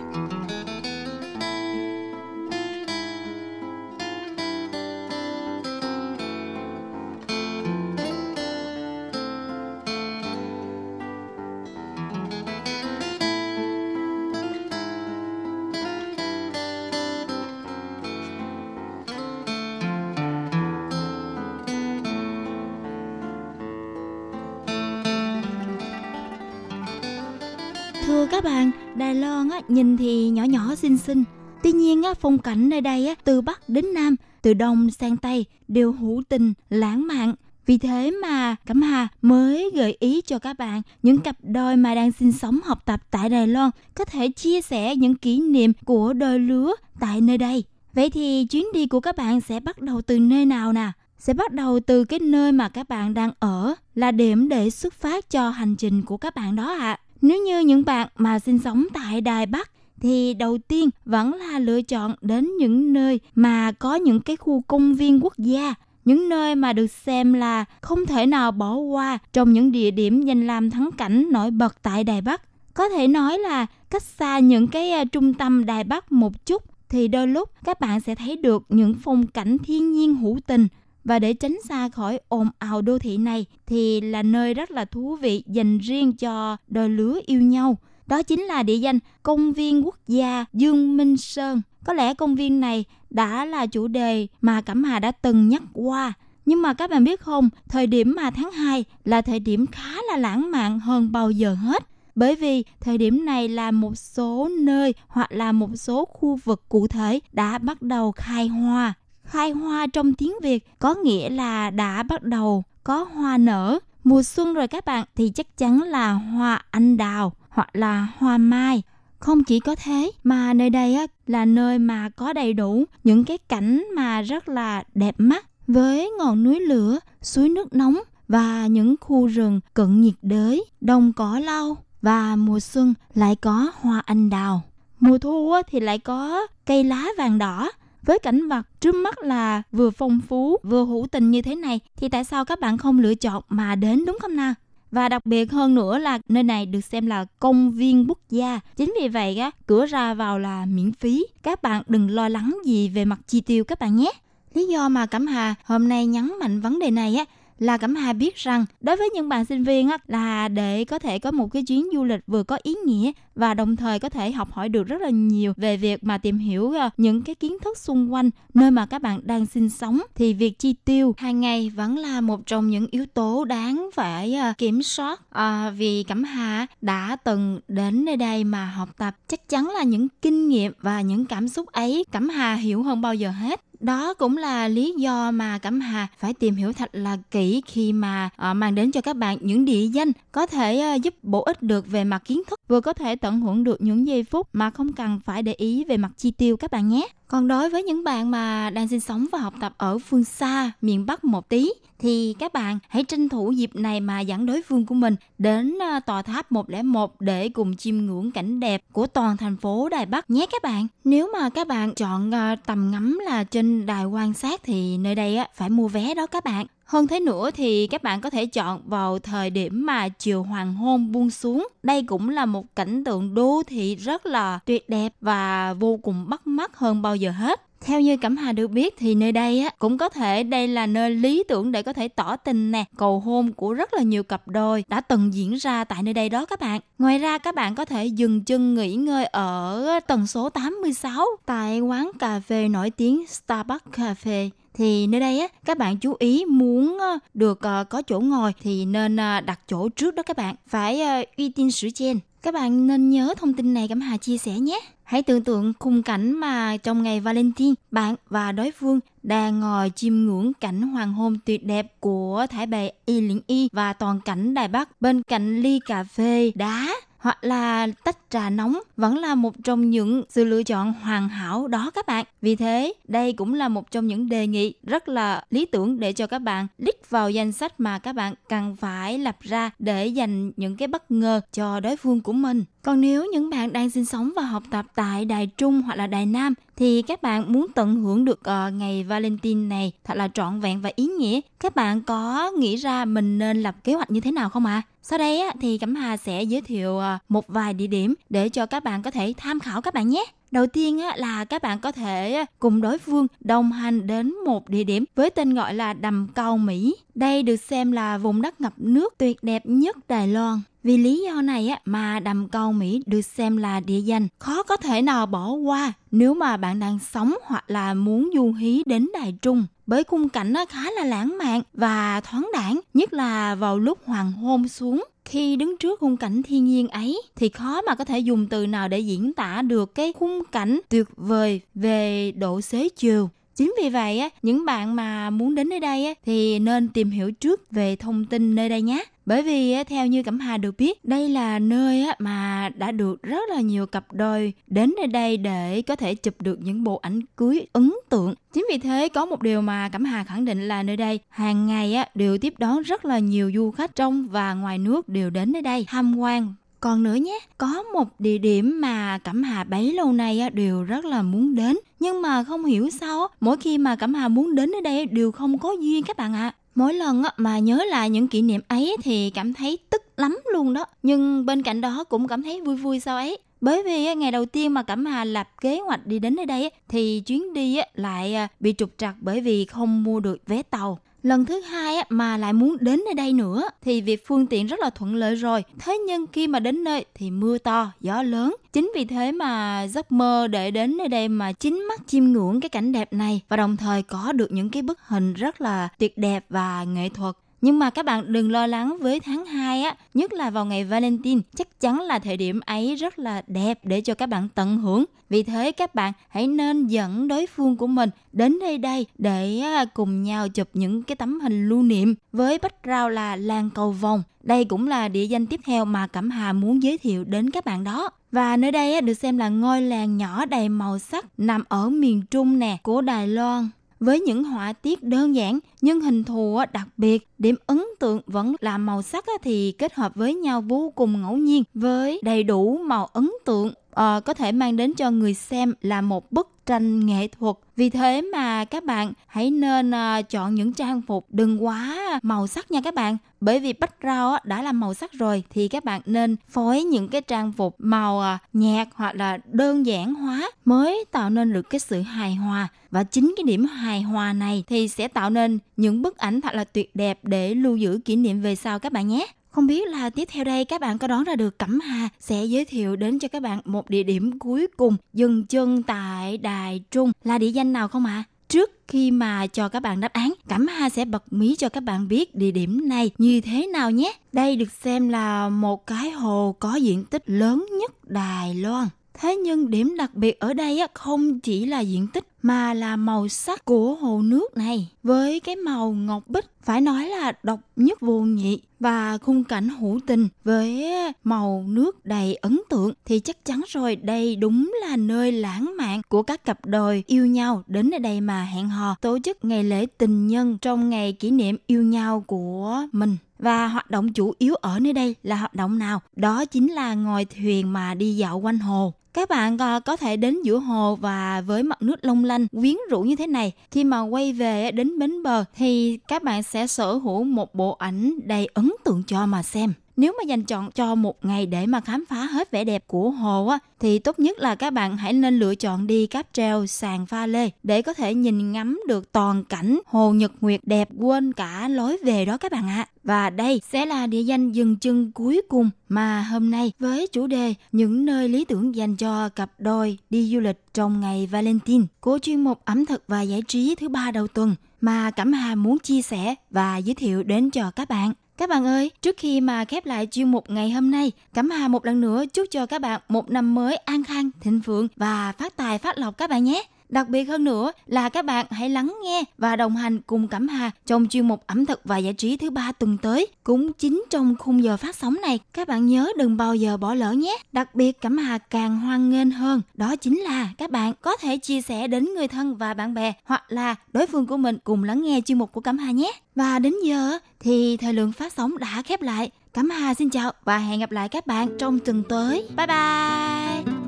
Thưa các bạn, Đài Loan á, nhìn thì nhỏ nhỏ xinh xinh. Tuy nhiên á, phong cảnh nơi đây á, từ Bắc đến Nam, từ Đông sang Tây đều hữu tình, lãng mạn. Vì thế mà Cẩm Hà mới gợi ý cho các bạn những cặp đôi mà đang sinh sống học tập tại Đài Loan có thể chia sẻ những kỷ niệm của đôi lứa tại nơi đây. Vậy thì chuyến đi của các bạn sẽ bắt đầu từ nơi nào nè? Sẽ bắt đầu từ cái nơi mà các bạn đang ở là điểm để xuất phát cho hành trình của các bạn đó ạ. À. Nếu như những bạn mà sinh sống tại Đài Bắc thì đầu tiên vẫn là lựa chọn đến những nơi mà có những cái khu công viên quốc gia, những nơi mà được xem là không thể nào bỏ qua trong những địa điểm danh lam thắng cảnh nổi bật tại Đài Bắc. Có thể nói là cách xa những cái à, trung tâm Đài Bắc một chút thì đôi lúc các bạn sẽ thấy được những phong cảnh thiên nhiên hữu tình và để tránh xa khỏi ồn ào đô thị này thì là nơi rất là thú vị dành riêng cho đôi lứa yêu nhau. Đó chính là địa danh Công viên Quốc gia Dương Minh Sơn. Có lẽ công viên này đã là chủ đề mà Cẩm Hà đã từng nhắc qua. Nhưng mà các bạn biết không, thời điểm mà tháng 2 là thời điểm khá là lãng mạn hơn bao giờ hết. Bởi vì thời điểm này là một số nơi hoặc là một số khu vực cụ thể đã bắt đầu khai hoa. Khai hoa trong tiếng Việt có nghĩa là đã bắt đầu có hoa nở. Mùa xuân rồi các bạn thì chắc chắn là hoa anh đào hoặc là hoa mai. Không chỉ có thế mà nơi đây á, là nơi mà có đầy đủ những cái cảnh mà rất là đẹp mắt với ngọn núi lửa, suối nước nóng và những khu rừng cận nhiệt đới, đồng cỏ lau và mùa xuân lại có hoa anh đào. Mùa thu thì lại có cây lá vàng đỏ với cảnh vật trước mắt là vừa phong phú vừa hữu tình như thế này thì tại sao các bạn không lựa chọn mà đến đúng không nào? Và đặc biệt hơn nữa là nơi này được xem là công viên quốc gia. Chính vì vậy á, cửa ra vào là miễn phí. Các bạn đừng lo lắng gì về mặt chi tiêu các bạn nhé. Lý do mà Cẩm Hà hôm nay nhấn mạnh vấn đề này á là Cẩm Hà biết rằng đối với những bạn sinh viên á, là để có thể có một cái chuyến du lịch vừa có ý nghĩa và đồng thời có thể học hỏi được rất là nhiều về việc mà tìm hiểu ờ, những cái kiến thức xung quanh nơi mà các bạn đang sinh sống thì việc chi tiêu hàng ngày vẫn là một trong những yếu tố đáng phải ờ, kiểm soát. À, vì Cẩm Hà đã từng đến nơi đây mà học tập chắc chắn là những kinh nghiệm và những cảm xúc ấy Cẩm Hà hiểu hơn bao giờ hết đó cũng là lý do mà Cẩm Hà phải tìm hiểu thật là kỹ khi mà uh, mang đến cho các bạn những địa danh có thể uh, giúp bổ ích được về mặt kiến thức, vừa có thể tận hưởng được những giây phút mà không cần phải để ý về mặt chi tiêu các bạn nhé. Còn đối với những bạn mà đang sinh sống và học tập ở phương xa, miền Bắc một tí thì các bạn hãy tranh thủ dịp này mà dẫn đối phương của mình đến ờ, tòa tháp 101 để cùng chiêm ngưỡng cảnh đẹp của toàn thành phố Đài Bắc nhé các bạn. Nếu mà các bạn chọn ờ, tầm ngắm là trên đài quan sát thì nơi đây phải mua vé đó các bạn. Hơn thế nữa thì các bạn có thể chọn vào thời điểm mà chiều hoàng hôn buông xuống. Đây cũng là một cảnh tượng đô thị rất là tuyệt đẹp và vô cùng bắt mắt hơn bao giờ hết. Theo như Cẩm Hà được biết thì nơi đây á cũng có thể đây là nơi lý tưởng để có thể tỏ tình nè, cầu hôn của rất là nhiều cặp đôi đã từng diễn ra tại nơi đây đó các bạn. Ngoài ra các bạn có thể dừng chân nghỉ ngơi ở tầng số 86 tại quán cà phê nổi tiếng Starbucks Cafe thì nơi đây á các bạn chú ý muốn ờ, được ờ, có chỗ ngồi thì nên ờ, đặt chỗ trước đó các bạn. Phải uy tín sử trên các bạn nên nhớ thông tin này Cẩm Hà chia sẻ nhé. Hãy tưởng tượng khung cảnh mà trong ngày Valentine, bạn và đối phương đang ngồi chiêm ngưỡng cảnh hoàng hôn tuyệt đẹp của Thái Bệ Y Liễn Y và toàn cảnh Đài Bắc bên cạnh ly cà phê đá hoặc là tách trà nóng vẫn là một trong những sự lựa chọn hoàn hảo đó các bạn. Vì thế, đây cũng là một trong những đề nghị rất là lý tưởng để cho các bạn list vào danh sách mà các bạn cần phải lập ra để dành những cái bất ngờ cho đối phương của mình. Còn nếu những bạn đang sinh sống và học tập tại Đài Trung hoặc là Đài Nam thì các bạn muốn tận hưởng được uh, ngày Valentine này thật là trọn vẹn và ý nghĩa. Các bạn có nghĩ ra mình nên lập kế hoạch như thế nào không ạ? À? Sau đây á, thì Cẩm Hà sẽ giới thiệu uh, một vài địa điểm để cho các bạn có thể tham khảo các bạn nhé. Đầu tiên á, là các bạn có thể cùng đối phương đồng hành đến một địa điểm với tên gọi là Đầm cầu Mỹ. Đây được xem là vùng đất ngập nước tuyệt đẹp nhất Đài Loan. Vì lý do này á, mà đầm cầu Mỹ được xem là địa danh khó có thể nào bỏ qua nếu mà bạn đang sống hoặc là muốn du hí đến Đài Trung. Bởi khung cảnh nó khá là lãng mạn và thoáng đãng, nhất là vào lúc hoàng hôn xuống khi đứng trước khung cảnh thiên nhiên ấy, thì khó mà có thể dùng từ nào để diễn tả được cái khung cảnh tuyệt vời về độ xế chiều. Chính vì vậy á, những bạn mà muốn đến nơi đây á, thì nên tìm hiểu trước về thông tin nơi đây nhé. Bởi vì á, theo như Cẩm Hà được biết, đây là nơi á, mà đã được rất là nhiều cặp đôi đến nơi đây để có thể chụp được những bộ ảnh cưới ấn tượng. Chính vì thế có một điều mà Cẩm Hà khẳng định là nơi đây hàng ngày á, đều tiếp đón rất là nhiều du khách trong và ngoài nước đều đến nơi đây tham quan còn nữa nhé, có một địa điểm mà Cẩm Hà bấy lâu nay đều rất là muốn đến. Nhưng mà không hiểu sao, mỗi khi mà Cẩm Hà muốn đến ở đây đều không có duyên các bạn ạ. À. Mỗi lần mà nhớ lại những kỷ niệm ấy thì cảm thấy tức lắm luôn đó. Nhưng bên cạnh đó cũng cảm thấy vui vui sao ấy. Bởi vì ngày đầu tiên mà Cẩm Hà lập kế hoạch đi đến nơi đây thì chuyến đi lại à, bị trục trặc bởi vì không mua được vé tàu. Lần thứ hai mà lại muốn đến nơi đây nữa thì việc phương tiện rất là thuận lợi rồi. Thế nhưng khi mà đến nơi thì mưa to, gió lớn. Chính vì thế mà giấc mơ để đến nơi đây mà chính mắt chiêm ngưỡng cái cảnh đẹp này và đồng thời có được những cái bức hình rất là tuyệt đẹp và nghệ thuật nhưng mà các bạn đừng lo lắng với tháng 2 á, nhất là vào ngày Valentine, chắc chắn là thời điểm ấy rất là đẹp để cho các bạn tận hưởng. Vì thế các bạn hãy nên dẫn đối phương của mình đến đây đây để cùng nhau chụp những cái tấm hình lưu niệm với background là làng cầu vồng. Đây cũng là địa danh tiếp theo mà Cẩm Hà muốn giới thiệu đến các bạn đó. Và nơi đây được xem là ngôi làng nhỏ đầy màu sắc nằm ở miền trung nè của Đài Loan với những họa tiết đơn giản nhưng hình thù đặc biệt điểm ấn tượng vẫn là màu sắc thì kết hợp với nhau vô cùng ngẫu nhiên với đầy đủ màu ấn tượng à, có thể mang đến cho người xem là một bức tranh nghệ thuật. Vì thế mà các bạn hãy nên à, chọn những trang phục đừng quá màu sắc nha các bạn. Bởi vì background đã là màu sắc rồi thì các bạn nên phối những cái trang phục màu à, nhạt hoặc là đơn giản hóa mới tạo nên được cái sự hài hòa. Và chính cái điểm hài hòa này thì sẽ tạo nên những bức ảnh thật là tuyệt đẹp để lưu giữ kỷ niệm về sau các bạn nhé không biết là tiếp theo đây các bạn có đoán ra được Cẩm Hà sẽ giới thiệu đến cho các bạn một địa điểm cuối cùng dừng chân tại Đài Trung là địa danh nào không ạ? À? Trước khi mà cho các bạn đáp án, Cẩm Hà sẽ bật mí cho các bạn biết địa điểm này như thế nào nhé. Đây được xem là một cái hồ có diện tích lớn nhất Đài Loan. Thế nhưng điểm đặc biệt ở đây không chỉ là diện tích mà là màu sắc của hồ nước này với cái màu ngọc bích, phải nói là độc nhất vô nhị và khung cảnh hữu tình với màu nước đầy ấn tượng thì chắc chắn rồi, đây đúng là nơi lãng mạn của các cặp đôi yêu nhau đến ở đây mà hẹn hò, tổ chức ngày lễ tình nhân trong ngày kỷ niệm yêu nhau của mình và hoạt động chủ yếu ở nơi đây là hoạt động nào? Đó chính là ngồi thuyền mà đi dạo quanh hồ. Các bạn ờ, có thể đến giữa hồ và với mặt nước long lanh, quyến rũ như thế này. Khi mà quay về đến bến bờ thì các bạn sẽ sở hữu một bộ ảnh đầy ấn tượng cho mà xem. Nếu mà dành chọn cho một ngày để mà khám phá hết vẻ đẹp của hồ á, thì tốt nhất là các bạn hãy nên lựa chọn đi cáp treo sàn pha lê để có thể nhìn ngắm được toàn cảnh hồ Nhật Nguyệt đẹp quên cả lối về đó các bạn ạ. À. Và đây sẽ là địa danh dừng chân cuối cùng mà hôm nay với chủ đề những nơi lý tưởng dành cho cặp đôi đi du lịch trong ngày Valentine của chuyên mục ẩm thực và giải trí thứ ba đầu tuần mà Cẩm Hà muốn chia sẻ và giới thiệu đến cho các bạn. Các bạn ơi, trước khi mà khép lại chuyên mục ngày hôm nay, Cẩm Hà một lần nữa chúc cho các bạn một năm mới an khang, thịnh vượng và phát tài phát lộc các bạn nhé. Đặc biệt hơn nữa là các bạn hãy lắng nghe và đồng hành cùng Cẩm Hà trong chuyên mục ẩm thực và giải trí thứ ba tuần tới. Cũng chính trong khung giờ phát sóng này, các bạn nhớ đừng bao giờ bỏ lỡ nhé. Đặc biệt Cẩm Hà càng hoan nghênh hơn, đó chính là các bạn có thể chia sẻ đến người thân và bạn bè hoặc là đối phương của mình cùng lắng nghe chuyên mục của Cẩm Hà nhé. Và đến giờ thì thời lượng phát sóng đã khép lại. Cẩm Hà xin chào và hẹn gặp lại các bạn trong tuần tới. Bye bye!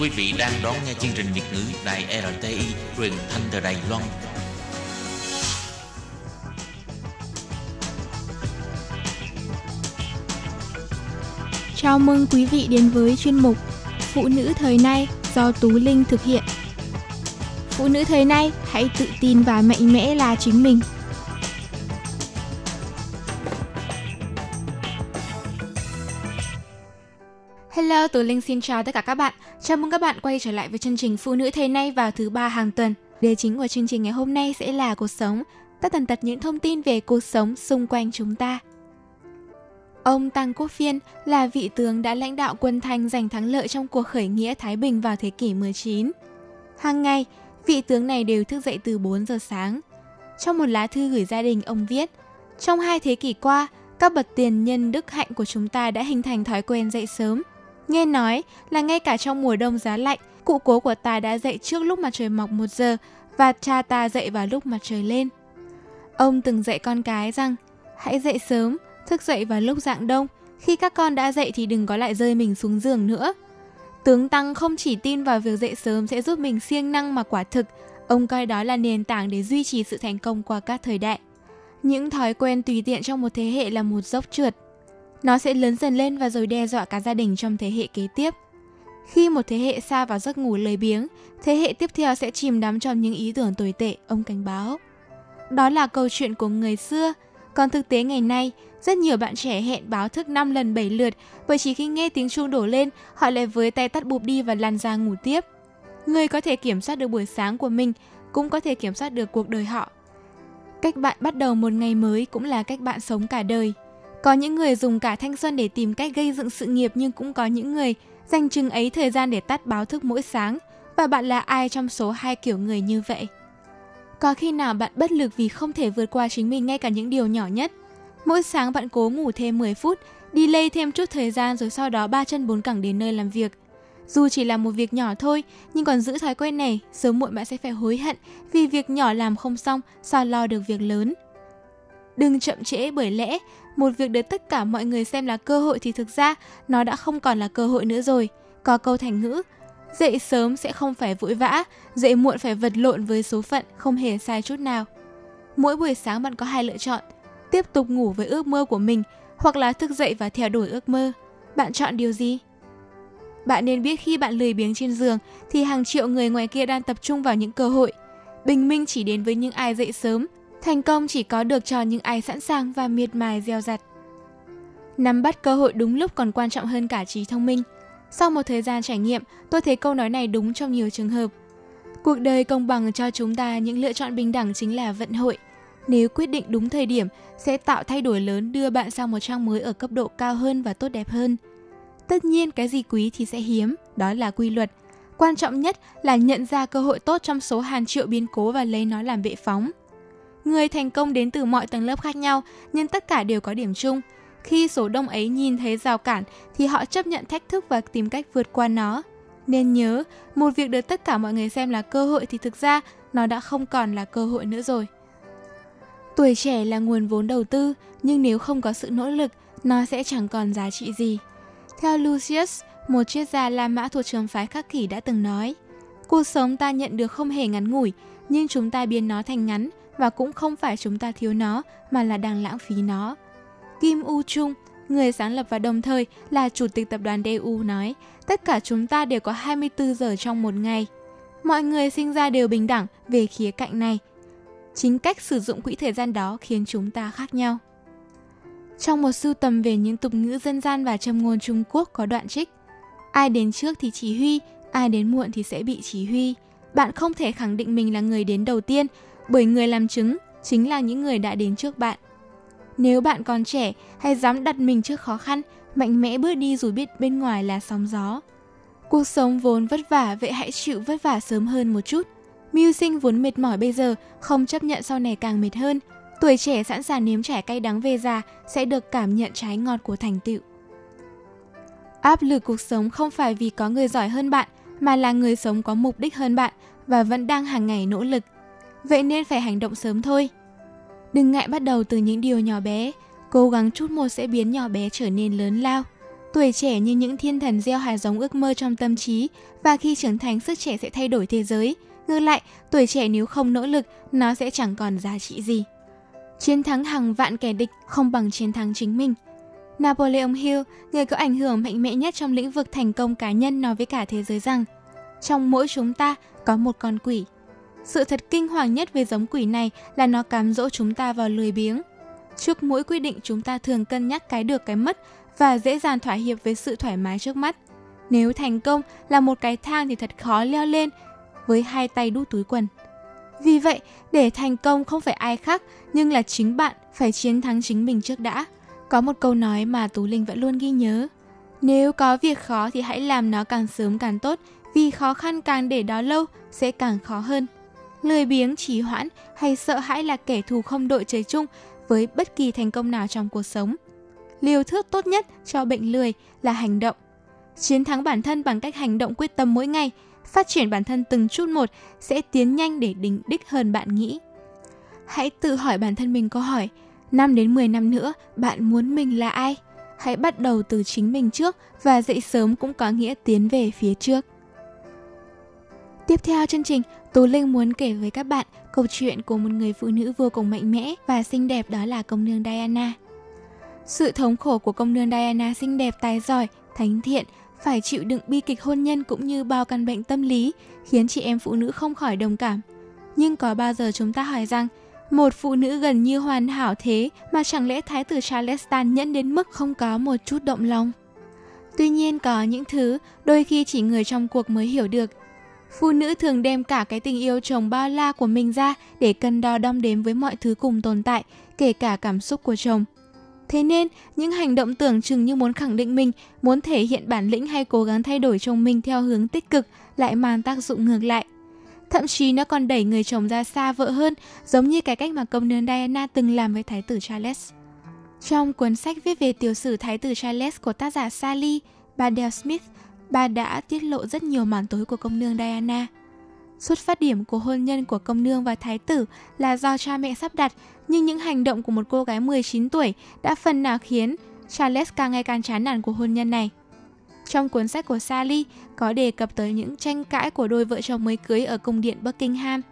Quý vị đang đón nghe chương trình Việt ngữ Đài RTI truyền thanh từ Đài Loan. Chào mừng quý vị đến với chuyên mục Phụ nữ thời nay do Tú Linh thực hiện. Phụ nữ thời nay hãy tự tin và mạnh mẽ là chính mình. Hello, Tú Linh xin chào tất cả các bạn. Chào mừng các bạn quay trở lại với chương trình Phụ nữ Thế nay vào thứ ba hàng tuần. Đề chính của chương trình ngày hôm nay sẽ là cuộc sống, tất tần tật những thông tin về cuộc sống xung quanh chúng ta. Ông Tăng Quốc Phiên là vị tướng đã lãnh đạo quân Thanh giành thắng lợi trong cuộc khởi nghĩa Thái Bình vào thế kỷ 19. Hàng ngày, vị tướng này đều thức dậy từ 4 giờ sáng. Trong một lá thư gửi gia đình, ông viết, trong hai thế kỷ qua, các bậc tiền nhân đức hạnh của chúng ta đã hình thành thói quen dậy sớm. Nghe nói là ngay cả trong mùa đông giá lạnh, cụ cố của ta đã dậy trước lúc mặt trời mọc một giờ và cha ta dậy vào lúc mặt trời lên. Ông từng dạy con cái rằng, hãy dậy sớm, thức dậy vào lúc dạng đông, khi các con đã dậy thì đừng có lại rơi mình xuống giường nữa. Tướng Tăng không chỉ tin vào việc dậy sớm sẽ giúp mình siêng năng mà quả thực, ông coi đó là nền tảng để duy trì sự thành công qua các thời đại. Những thói quen tùy tiện trong một thế hệ là một dốc trượt. Nó sẽ lớn dần lên và rồi đe dọa cả gia đình trong thế hệ kế tiếp. Khi một thế hệ xa vào giấc ngủ lười biếng, thế hệ tiếp theo sẽ chìm đắm trong những ý tưởng tồi tệ, ông cảnh báo. Đó là câu chuyện của người xưa, còn thực tế ngày nay, rất nhiều bạn trẻ hẹn báo thức 5 lần 7 lượt bởi chỉ khi nghe tiếng chuông đổ lên, họ lại với tay tắt bụp đi và lăn ra ngủ tiếp. Người có thể kiểm soát được buổi sáng của mình, cũng có thể kiểm soát được cuộc đời họ. Cách bạn bắt đầu một ngày mới cũng là cách bạn sống cả đời. Có những người dùng cả thanh xuân để tìm cách gây dựng sự nghiệp nhưng cũng có những người dành chừng ấy thời gian để tắt báo thức mỗi sáng. Và bạn là ai trong số hai kiểu người như vậy? Có khi nào bạn bất lực vì không thể vượt qua chính mình ngay cả những điều nhỏ nhất? Mỗi sáng bạn cố ngủ thêm 10 phút, đi lây thêm chút thời gian rồi sau đó ba chân bốn cẳng đến nơi làm việc. Dù chỉ là một việc nhỏ thôi, nhưng còn giữ thói quen này, sớm muộn bạn sẽ phải hối hận vì việc nhỏ làm không xong, sao lo được việc lớn. Đừng chậm trễ bởi lẽ một việc được tất cả mọi người xem là cơ hội thì thực ra nó đã không còn là cơ hội nữa rồi. Có câu thành ngữ, dậy sớm sẽ không phải vội vã, dậy muộn phải vật lộn với số phận, không hề sai chút nào. Mỗi buổi sáng bạn có hai lựa chọn, tiếp tục ngủ với ước mơ của mình hoặc là thức dậy và theo đuổi ước mơ. Bạn chọn điều gì? Bạn nên biết khi bạn lười biếng trên giường thì hàng triệu người ngoài kia đang tập trung vào những cơ hội. Bình minh chỉ đến với những ai dậy sớm, thành công chỉ có được cho những ai sẵn sàng và miệt mài gieo rặt. Nắm bắt cơ hội đúng lúc còn quan trọng hơn cả trí thông minh. Sau một thời gian trải nghiệm, tôi thấy câu nói này đúng trong nhiều trường hợp. Cuộc đời công bằng cho chúng ta những lựa chọn bình đẳng chính là vận hội. Nếu quyết định đúng thời điểm, sẽ tạo thay đổi lớn đưa bạn sang một trang mới ở cấp độ cao hơn và tốt đẹp hơn. Tất nhiên cái gì quý thì sẽ hiếm, đó là quy luật. Quan trọng nhất là nhận ra cơ hội tốt trong số hàng triệu biến cố và lấy nó làm bệ phóng. Người thành công đến từ mọi tầng lớp khác nhau, nhưng tất cả đều có điểm chung. Khi số đông ấy nhìn thấy rào cản thì họ chấp nhận thách thức và tìm cách vượt qua nó. Nên nhớ, một việc được tất cả mọi người xem là cơ hội thì thực ra nó đã không còn là cơ hội nữa rồi. Tuổi trẻ là nguồn vốn đầu tư, nhưng nếu không có sự nỗ lực, nó sẽ chẳng còn giá trị gì. Theo Lucius, một triết gia La Mã thuộc trường phái khắc kỷ đã từng nói, cuộc sống ta nhận được không hề ngắn ngủi, nhưng chúng ta biến nó thành ngắn và cũng không phải chúng ta thiếu nó mà là đang lãng phí nó. Kim U Trung, người sáng lập và đồng thời là chủ tịch tập đoàn DU nói, tất cả chúng ta đều có 24 giờ trong một ngày. Mọi người sinh ra đều bình đẳng về khía cạnh này. Chính cách sử dụng quỹ thời gian đó khiến chúng ta khác nhau. Trong một sưu tầm về những tục ngữ dân gian và châm ngôn Trung Quốc có đoạn trích Ai đến trước thì chỉ huy, ai đến muộn thì sẽ bị chỉ huy. Bạn không thể khẳng định mình là người đến đầu tiên, bởi người làm chứng chính là những người đã đến trước bạn. Nếu bạn còn trẻ, hãy dám đặt mình trước khó khăn, mạnh mẽ bước đi dù biết bên ngoài là sóng gió. Cuộc sống vốn vất vả, vậy hãy chịu vất vả sớm hơn một chút. Mưu sinh vốn mệt mỏi bây giờ, không chấp nhận sau này càng mệt hơn. Tuổi trẻ sẵn sàng nếm trải cay đắng về già sẽ được cảm nhận trái ngọt của thành tựu. Áp lực cuộc sống không phải vì có người giỏi hơn bạn, mà là người sống có mục đích hơn bạn và vẫn đang hàng ngày nỗ lực. Vậy nên phải hành động sớm thôi. Đừng ngại bắt đầu từ những điều nhỏ bé, cố gắng chút một sẽ biến nhỏ bé trở nên lớn lao. Tuổi trẻ như những thiên thần gieo hạt giống ước mơ trong tâm trí và khi trưởng thành sức trẻ sẽ thay đổi thế giới. Ngược lại, tuổi trẻ nếu không nỗ lực, nó sẽ chẳng còn giá trị gì. Chiến thắng hàng vạn kẻ địch không bằng chiến thắng chính mình. Napoleon Hill, người có ảnh hưởng mạnh mẽ nhất trong lĩnh vực thành công cá nhân nói với cả thế giới rằng trong mỗi chúng ta có một con quỷ. Sự thật kinh hoàng nhất về giống quỷ này là nó cám dỗ chúng ta vào lười biếng. Trước mỗi quy định chúng ta thường cân nhắc cái được cái mất và dễ dàng thỏa hiệp với sự thoải mái trước mắt. Nếu thành công là một cái thang thì thật khó leo lên với hai tay đút túi quần. Vì vậy, để thành công không phải ai khác, nhưng là chính bạn phải chiến thắng chính mình trước đã. Có một câu nói mà Tú Linh vẫn luôn ghi nhớ. Nếu có việc khó thì hãy làm nó càng sớm càng tốt, vì khó khăn càng để đó lâu sẽ càng khó hơn. Lười biếng, trì hoãn hay sợ hãi là kẻ thù không đội trời chung với bất kỳ thành công nào trong cuộc sống. Liều thước tốt nhất cho bệnh lười là hành động. Chiến thắng bản thân bằng cách hành động quyết tâm mỗi ngày, phát triển bản thân từng chút một sẽ tiến nhanh để đỉnh đích hơn bạn nghĩ. Hãy tự hỏi bản thân mình câu hỏi, 5 đến 10 năm nữa bạn muốn mình là ai? Hãy bắt đầu từ chính mình trước và dậy sớm cũng có nghĩa tiến về phía trước. Tiếp theo chương trình, Tú Linh muốn kể với các bạn câu chuyện của một người phụ nữ vô cùng mạnh mẽ và xinh đẹp đó là công nương Diana. Sự thống khổ của công nương Diana xinh đẹp tài giỏi, thánh thiện, phải chịu đựng bi kịch hôn nhân cũng như bao căn bệnh tâm lý, khiến chị em phụ nữ không khỏi đồng cảm. Nhưng có bao giờ chúng ta hỏi rằng, một phụ nữ gần như hoàn hảo thế mà chẳng lẽ thái tử Charleston nhẫn đến mức không có một chút động lòng? Tuy nhiên có những thứ đôi khi chỉ người trong cuộc mới hiểu được. Phụ nữ thường đem cả cái tình yêu chồng bao la của mình ra để cân đo đong đếm với mọi thứ cùng tồn tại, kể cả cảm xúc của chồng. Thế nên, những hành động tưởng chừng như muốn khẳng định mình, muốn thể hiện bản lĩnh hay cố gắng thay đổi chồng mình theo hướng tích cực lại mang tác dụng ngược lại. Thậm chí nó còn đẩy người chồng ra xa vợ hơn, giống như cái cách mà công nương Diana từng làm với thái tử Charles. Trong cuốn sách viết về tiểu sử thái tử Charles của tác giả Sally, bà Dale Smith, bà đã tiết lộ rất nhiều màn tối của công nương Diana. Xuất phát điểm của hôn nhân của công nương và thái tử là do cha mẹ sắp đặt, nhưng những hành động của một cô gái 19 tuổi đã phần nào khiến Charles càng ngày càng chán nản của hôn nhân này. Trong cuốn sách của Sally có đề cập tới những tranh cãi của đôi vợ chồng mới cưới ở cung điện Buckingham.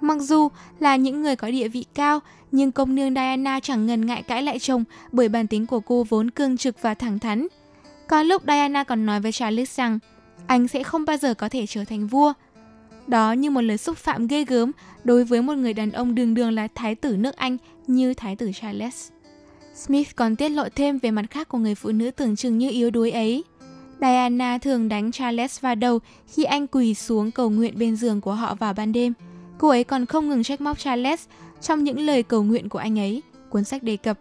Mặc dù là những người có địa vị cao, nhưng công nương Diana chẳng ngần ngại cãi lại chồng bởi bản tính của cô vốn cương trực và thẳng thắn. Có lúc Diana còn nói với Charles rằng anh sẽ không bao giờ có thể trở thành vua. Đó như một lời xúc phạm ghê gớm đối với một người đàn ông đường đường là thái tử nước Anh như thái tử Charles. Smith còn tiết lộ thêm về mặt khác của người phụ nữ tưởng chừng như yếu đuối ấy. Diana thường đánh Charles vào đầu khi anh quỳ xuống cầu nguyện bên giường của họ vào ban đêm. Cô ấy còn không ngừng trách móc Charles trong những lời cầu nguyện của anh ấy, cuốn sách đề cập.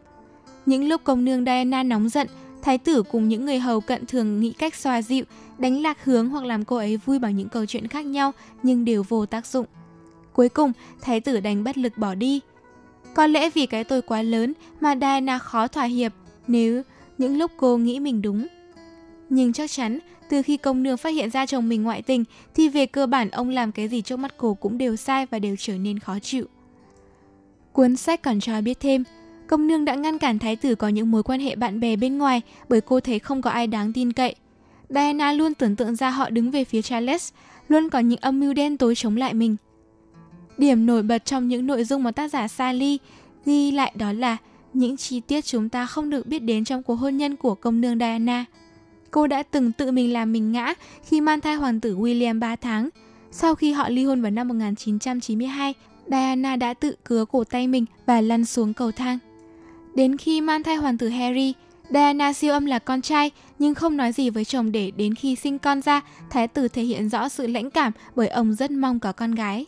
Những lúc công nương Diana nóng giận, thái tử cùng những người hầu cận thường nghĩ cách xoa dịu, đánh lạc hướng hoặc làm cô ấy vui bằng những câu chuyện khác nhau nhưng đều vô tác dụng. Cuối cùng, thái tử đành bất lực bỏ đi. Có lẽ vì cái tôi quá lớn mà Diana khó thỏa hiệp nếu những lúc cô nghĩ mình đúng. Nhưng chắc chắn, từ khi công nương phát hiện ra chồng mình ngoại tình thì về cơ bản ông làm cái gì trước mắt cô cũng đều sai và đều trở nên khó chịu. Cuốn sách còn cho biết thêm, công nương đã ngăn cản thái tử có những mối quan hệ bạn bè bên ngoài bởi cô thấy không có ai đáng tin cậy. Diana luôn tưởng tượng ra họ đứng về phía Charles, luôn có những âm mưu đen tối chống lại mình. Điểm nổi bật trong những nội dung mà tác giả Sally ghi lại đó là những chi tiết chúng ta không được biết đến trong cuộc hôn nhân của công nương Diana. Cô đã từng tự mình làm mình ngã khi mang thai hoàng tử William 3 tháng. Sau khi họ ly hôn vào năm 1992, Diana đã tự cứa cổ tay mình và lăn xuống cầu thang. Đến khi mang thai hoàng tử Harry, Diana siêu âm là con trai nhưng không nói gì với chồng để đến khi sinh con ra, thái tử thể hiện rõ sự lãnh cảm bởi ông rất mong có con gái.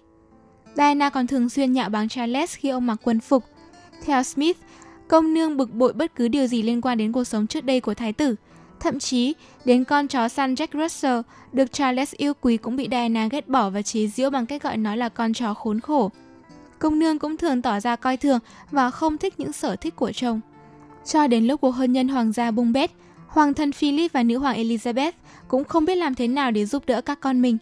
Diana còn thường xuyên nhạo báng Charles khi ông mặc quân phục. Theo Smith, công nương bực bội bất cứ điều gì liên quan đến cuộc sống trước đây của thái tử. Thậm chí, đến con chó săn Jack Russell được Charles yêu quý cũng bị Diana ghét bỏ và chế giễu bằng cách gọi nó là con chó khốn khổ. Công nương cũng thường tỏ ra coi thường và không thích những sở thích của chồng. Cho đến lúc cuộc hôn nhân hoàng gia bung bét, hoàng thân Philip và nữ hoàng Elizabeth cũng không biết làm thế nào để giúp đỡ các con mình.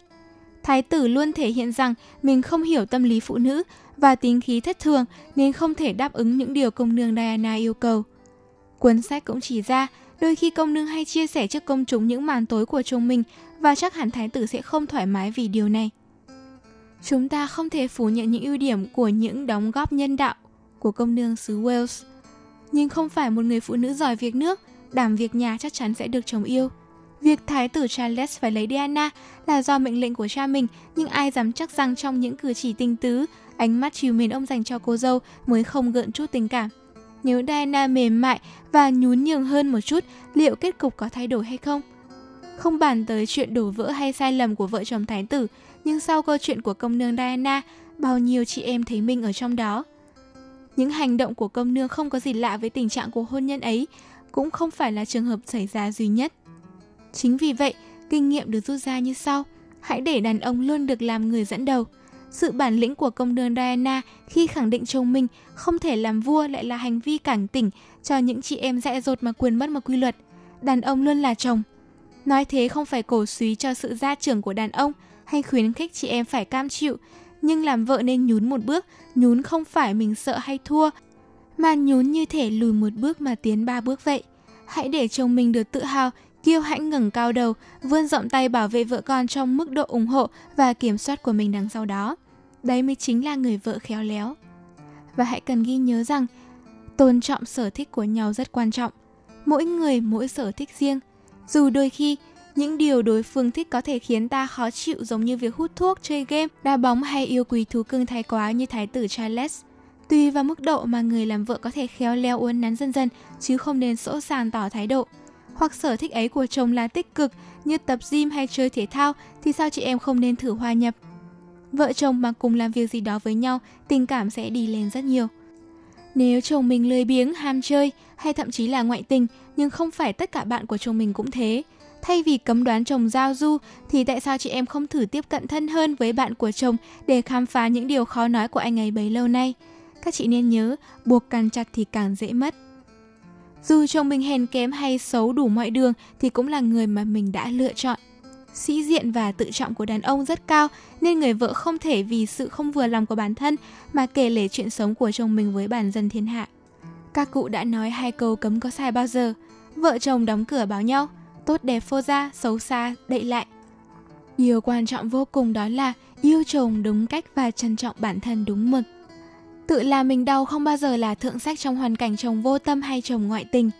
Thái tử luôn thể hiện rằng mình không hiểu tâm lý phụ nữ và tính khí thất thường nên không thể đáp ứng những điều công nương Diana yêu cầu. Cuốn sách cũng chỉ ra Đôi khi công nương hay chia sẻ trước công chúng những màn tối của chồng mình và chắc hẳn thái tử sẽ không thoải mái vì điều này. Chúng ta không thể phủ nhận những ưu điểm của những đóng góp nhân đạo của công nương xứ Wales. Nhưng không phải một người phụ nữ giỏi việc nước, đảm việc nhà chắc chắn sẽ được chồng yêu. Việc thái tử Charles phải lấy Diana là do mệnh lệnh của cha mình, nhưng ai dám chắc rằng trong những cử chỉ tinh tứ, ánh mắt chiều mến ông dành cho cô dâu mới không gợn chút tình cảm. Nếu Diana mềm mại và nhún nhường hơn một chút, liệu kết cục có thay đổi hay không? Không bàn tới chuyện đổ vỡ hay sai lầm của vợ chồng thái tử, nhưng sau câu chuyện của công nương Diana, bao nhiêu chị em thấy mình ở trong đó. Những hành động của công nương không có gì lạ với tình trạng của hôn nhân ấy, cũng không phải là trường hợp xảy ra duy nhất. Chính vì vậy, kinh nghiệm được rút ra như sau. Hãy để đàn ông luôn được làm người dẫn đầu. Sự bản lĩnh của công nương Diana khi khẳng định chồng mình không thể làm vua lại là hành vi cảnh tỉnh cho những chị em dại dột mà quên mất một quy luật. Đàn ông luôn là chồng. Nói thế không phải cổ suý cho sự gia trưởng của đàn ông hay khuyến khích chị em phải cam chịu, nhưng làm vợ nên nhún một bước, nhún không phải mình sợ hay thua, mà nhún như thể lùi một bước mà tiến ba bước vậy. Hãy để chồng mình được tự hào kiêu hãnh ngẩng cao đầu, vươn rộng tay bảo vệ vợ con trong mức độ ủng hộ và kiểm soát của mình đằng sau đó. Đấy mới chính là người vợ khéo léo. Và hãy cần ghi nhớ rằng, tôn trọng sở thích của nhau rất quan trọng. Mỗi người mỗi sở thích riêng. Dù đôi khi, những điều đối phương thích có thể khiến ta khó chịu giống như việc hút thuốc, chơi game, đá bóng hay yêu quý thú cưng thái quá như thái tử Charles. Tùy vào mức độ mà người làm vợ có thể khéo léo uốn nắn dần dần, chứ không nên sỗ sàng tỏ thái độ hoặc sở thích ấy của chồng là tích cực như tập gym hay chơi thể thao thì sao chị em không nên thử hòa nhập? Vợ chồng mà cùng làm việc gì đó với nhau, tình cảm sẽ đi lên rất nhiều. Nếu chồng mình lười biếng, ham chơi hay thậm chí là ngoại tình, nhưng không phải tất cả bạn của chồng mình cũng thế. Thay vì cấm đoán chồng giao du thì tại sao chị em không thử tiếp cận thân hơn với bạn của chồng để khám phá những điều khó nói của anh ấy bấy lâu nay? Các chị nên nhớ, buộc càng chặt thì càng dễ mất. Dù chồng mình hèn kém hay xấu đủ mọi đường thì cũng là người mà mình đã lựa chọn. Sĩ diện và tự trọng của đàn ông rất cao nên người vợ không thể vì sự không vừa lòng của bản thân mà kể lể chuyện sống của chồng mình với bản dân thiên hạ. Các cụ đã nói hai câu cấm có sai bao giờ. Vợ chồng đóng cửa báo nhau, tốt đẹp phô ra, xấu xa, đậy lại. Điều quan trọng vô cùng đó là yêu chồng đúng cách và trân trọng bản thân đúng mực. Tự làm mình đau không bao giờ là thượng sách trong hoàn cảnh chồng vô tâm hay chồng ngoại tình.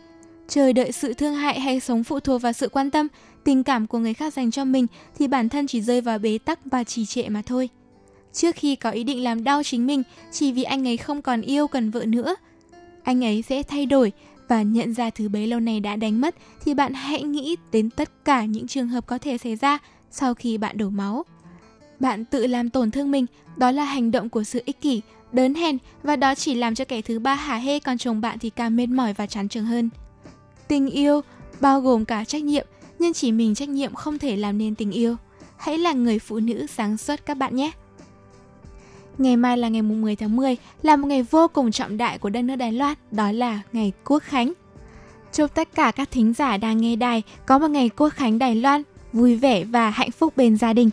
Chờ đợi sự thương hại hay sống phụ thuộc vào sự quan tâm, tình cảm của người khác dành cho mình thì bản thân chỉ rơi vào bế tắc và trì trệ mà thôi. Trước khi có ý định làm đau chính mình chỉ vì anh ấy không còn yêu cần vợ nữa, anh ấy sẽ thay đổi và nhận ra thứ bấy lâu này đã đánh mất thì bạn hãy nghĩ đến tất cả những trường hợp có thể xảy ra sau khi bạn đổ máu. Bạn tự làm tổn thương mình, đó là hành động của sự ích kỷ đớn hèn và đó chỉ làm cho kẻ thứ ba hả hê còn chồng bạn thì càng mệt mỏi và chán trường hơn. Tình yêu bao gồm cả trách nhiệm, nhưng chỉ mình trách nhiệm không thể làm nên tình yêu. Hãy là người phụ nữ sáng suốt các bạn nhé. Ngày mai là ngày 10 tháng 10, là một ngày vô cùng trọng đại của đất nước Đài Loan, đó là ngày Quốc Khánh. Chúc tất cả các thính giả đang nghe đài có một ngày Quốc Khánh Đài Loan vui vẻ và hạnh phúc bên gia đình.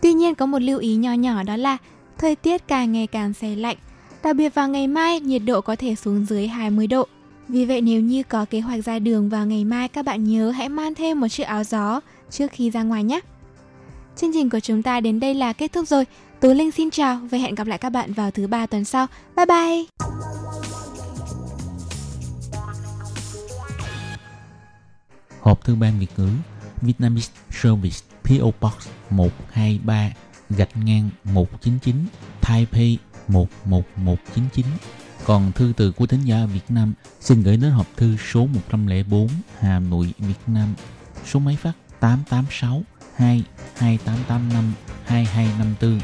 Tuy nhiên có một lưu ý nho nhỏ đó là thời tiết càng ngày càng xe lạnh. Đặc biệt vào ngày mai, nhiệt độ có thể xuống dưới 20 độ. Vì vậy nếu như có kế hoạch ra đường vào ngày mai, các bạn nhớ hãy mang thêm một chiếc áo gió trước khi ra ngoài nhé. Chương trình của chúng ta đến đây là kết thúc rồi. Tú Linh xin chào và hẹn gặp lại các bạn vào thứ ba tuần sau. Bye bye! Hộp thư ban Việt ngữ Vietnamese Service PO Box 123 gạch ngang 199 Taipei 11199. Còn thư từ của thính giả Việt Nam xin gửi đến hộp thư số 104 Hà Nội, Việt Nam. Số máy phát 886 2 2885 2254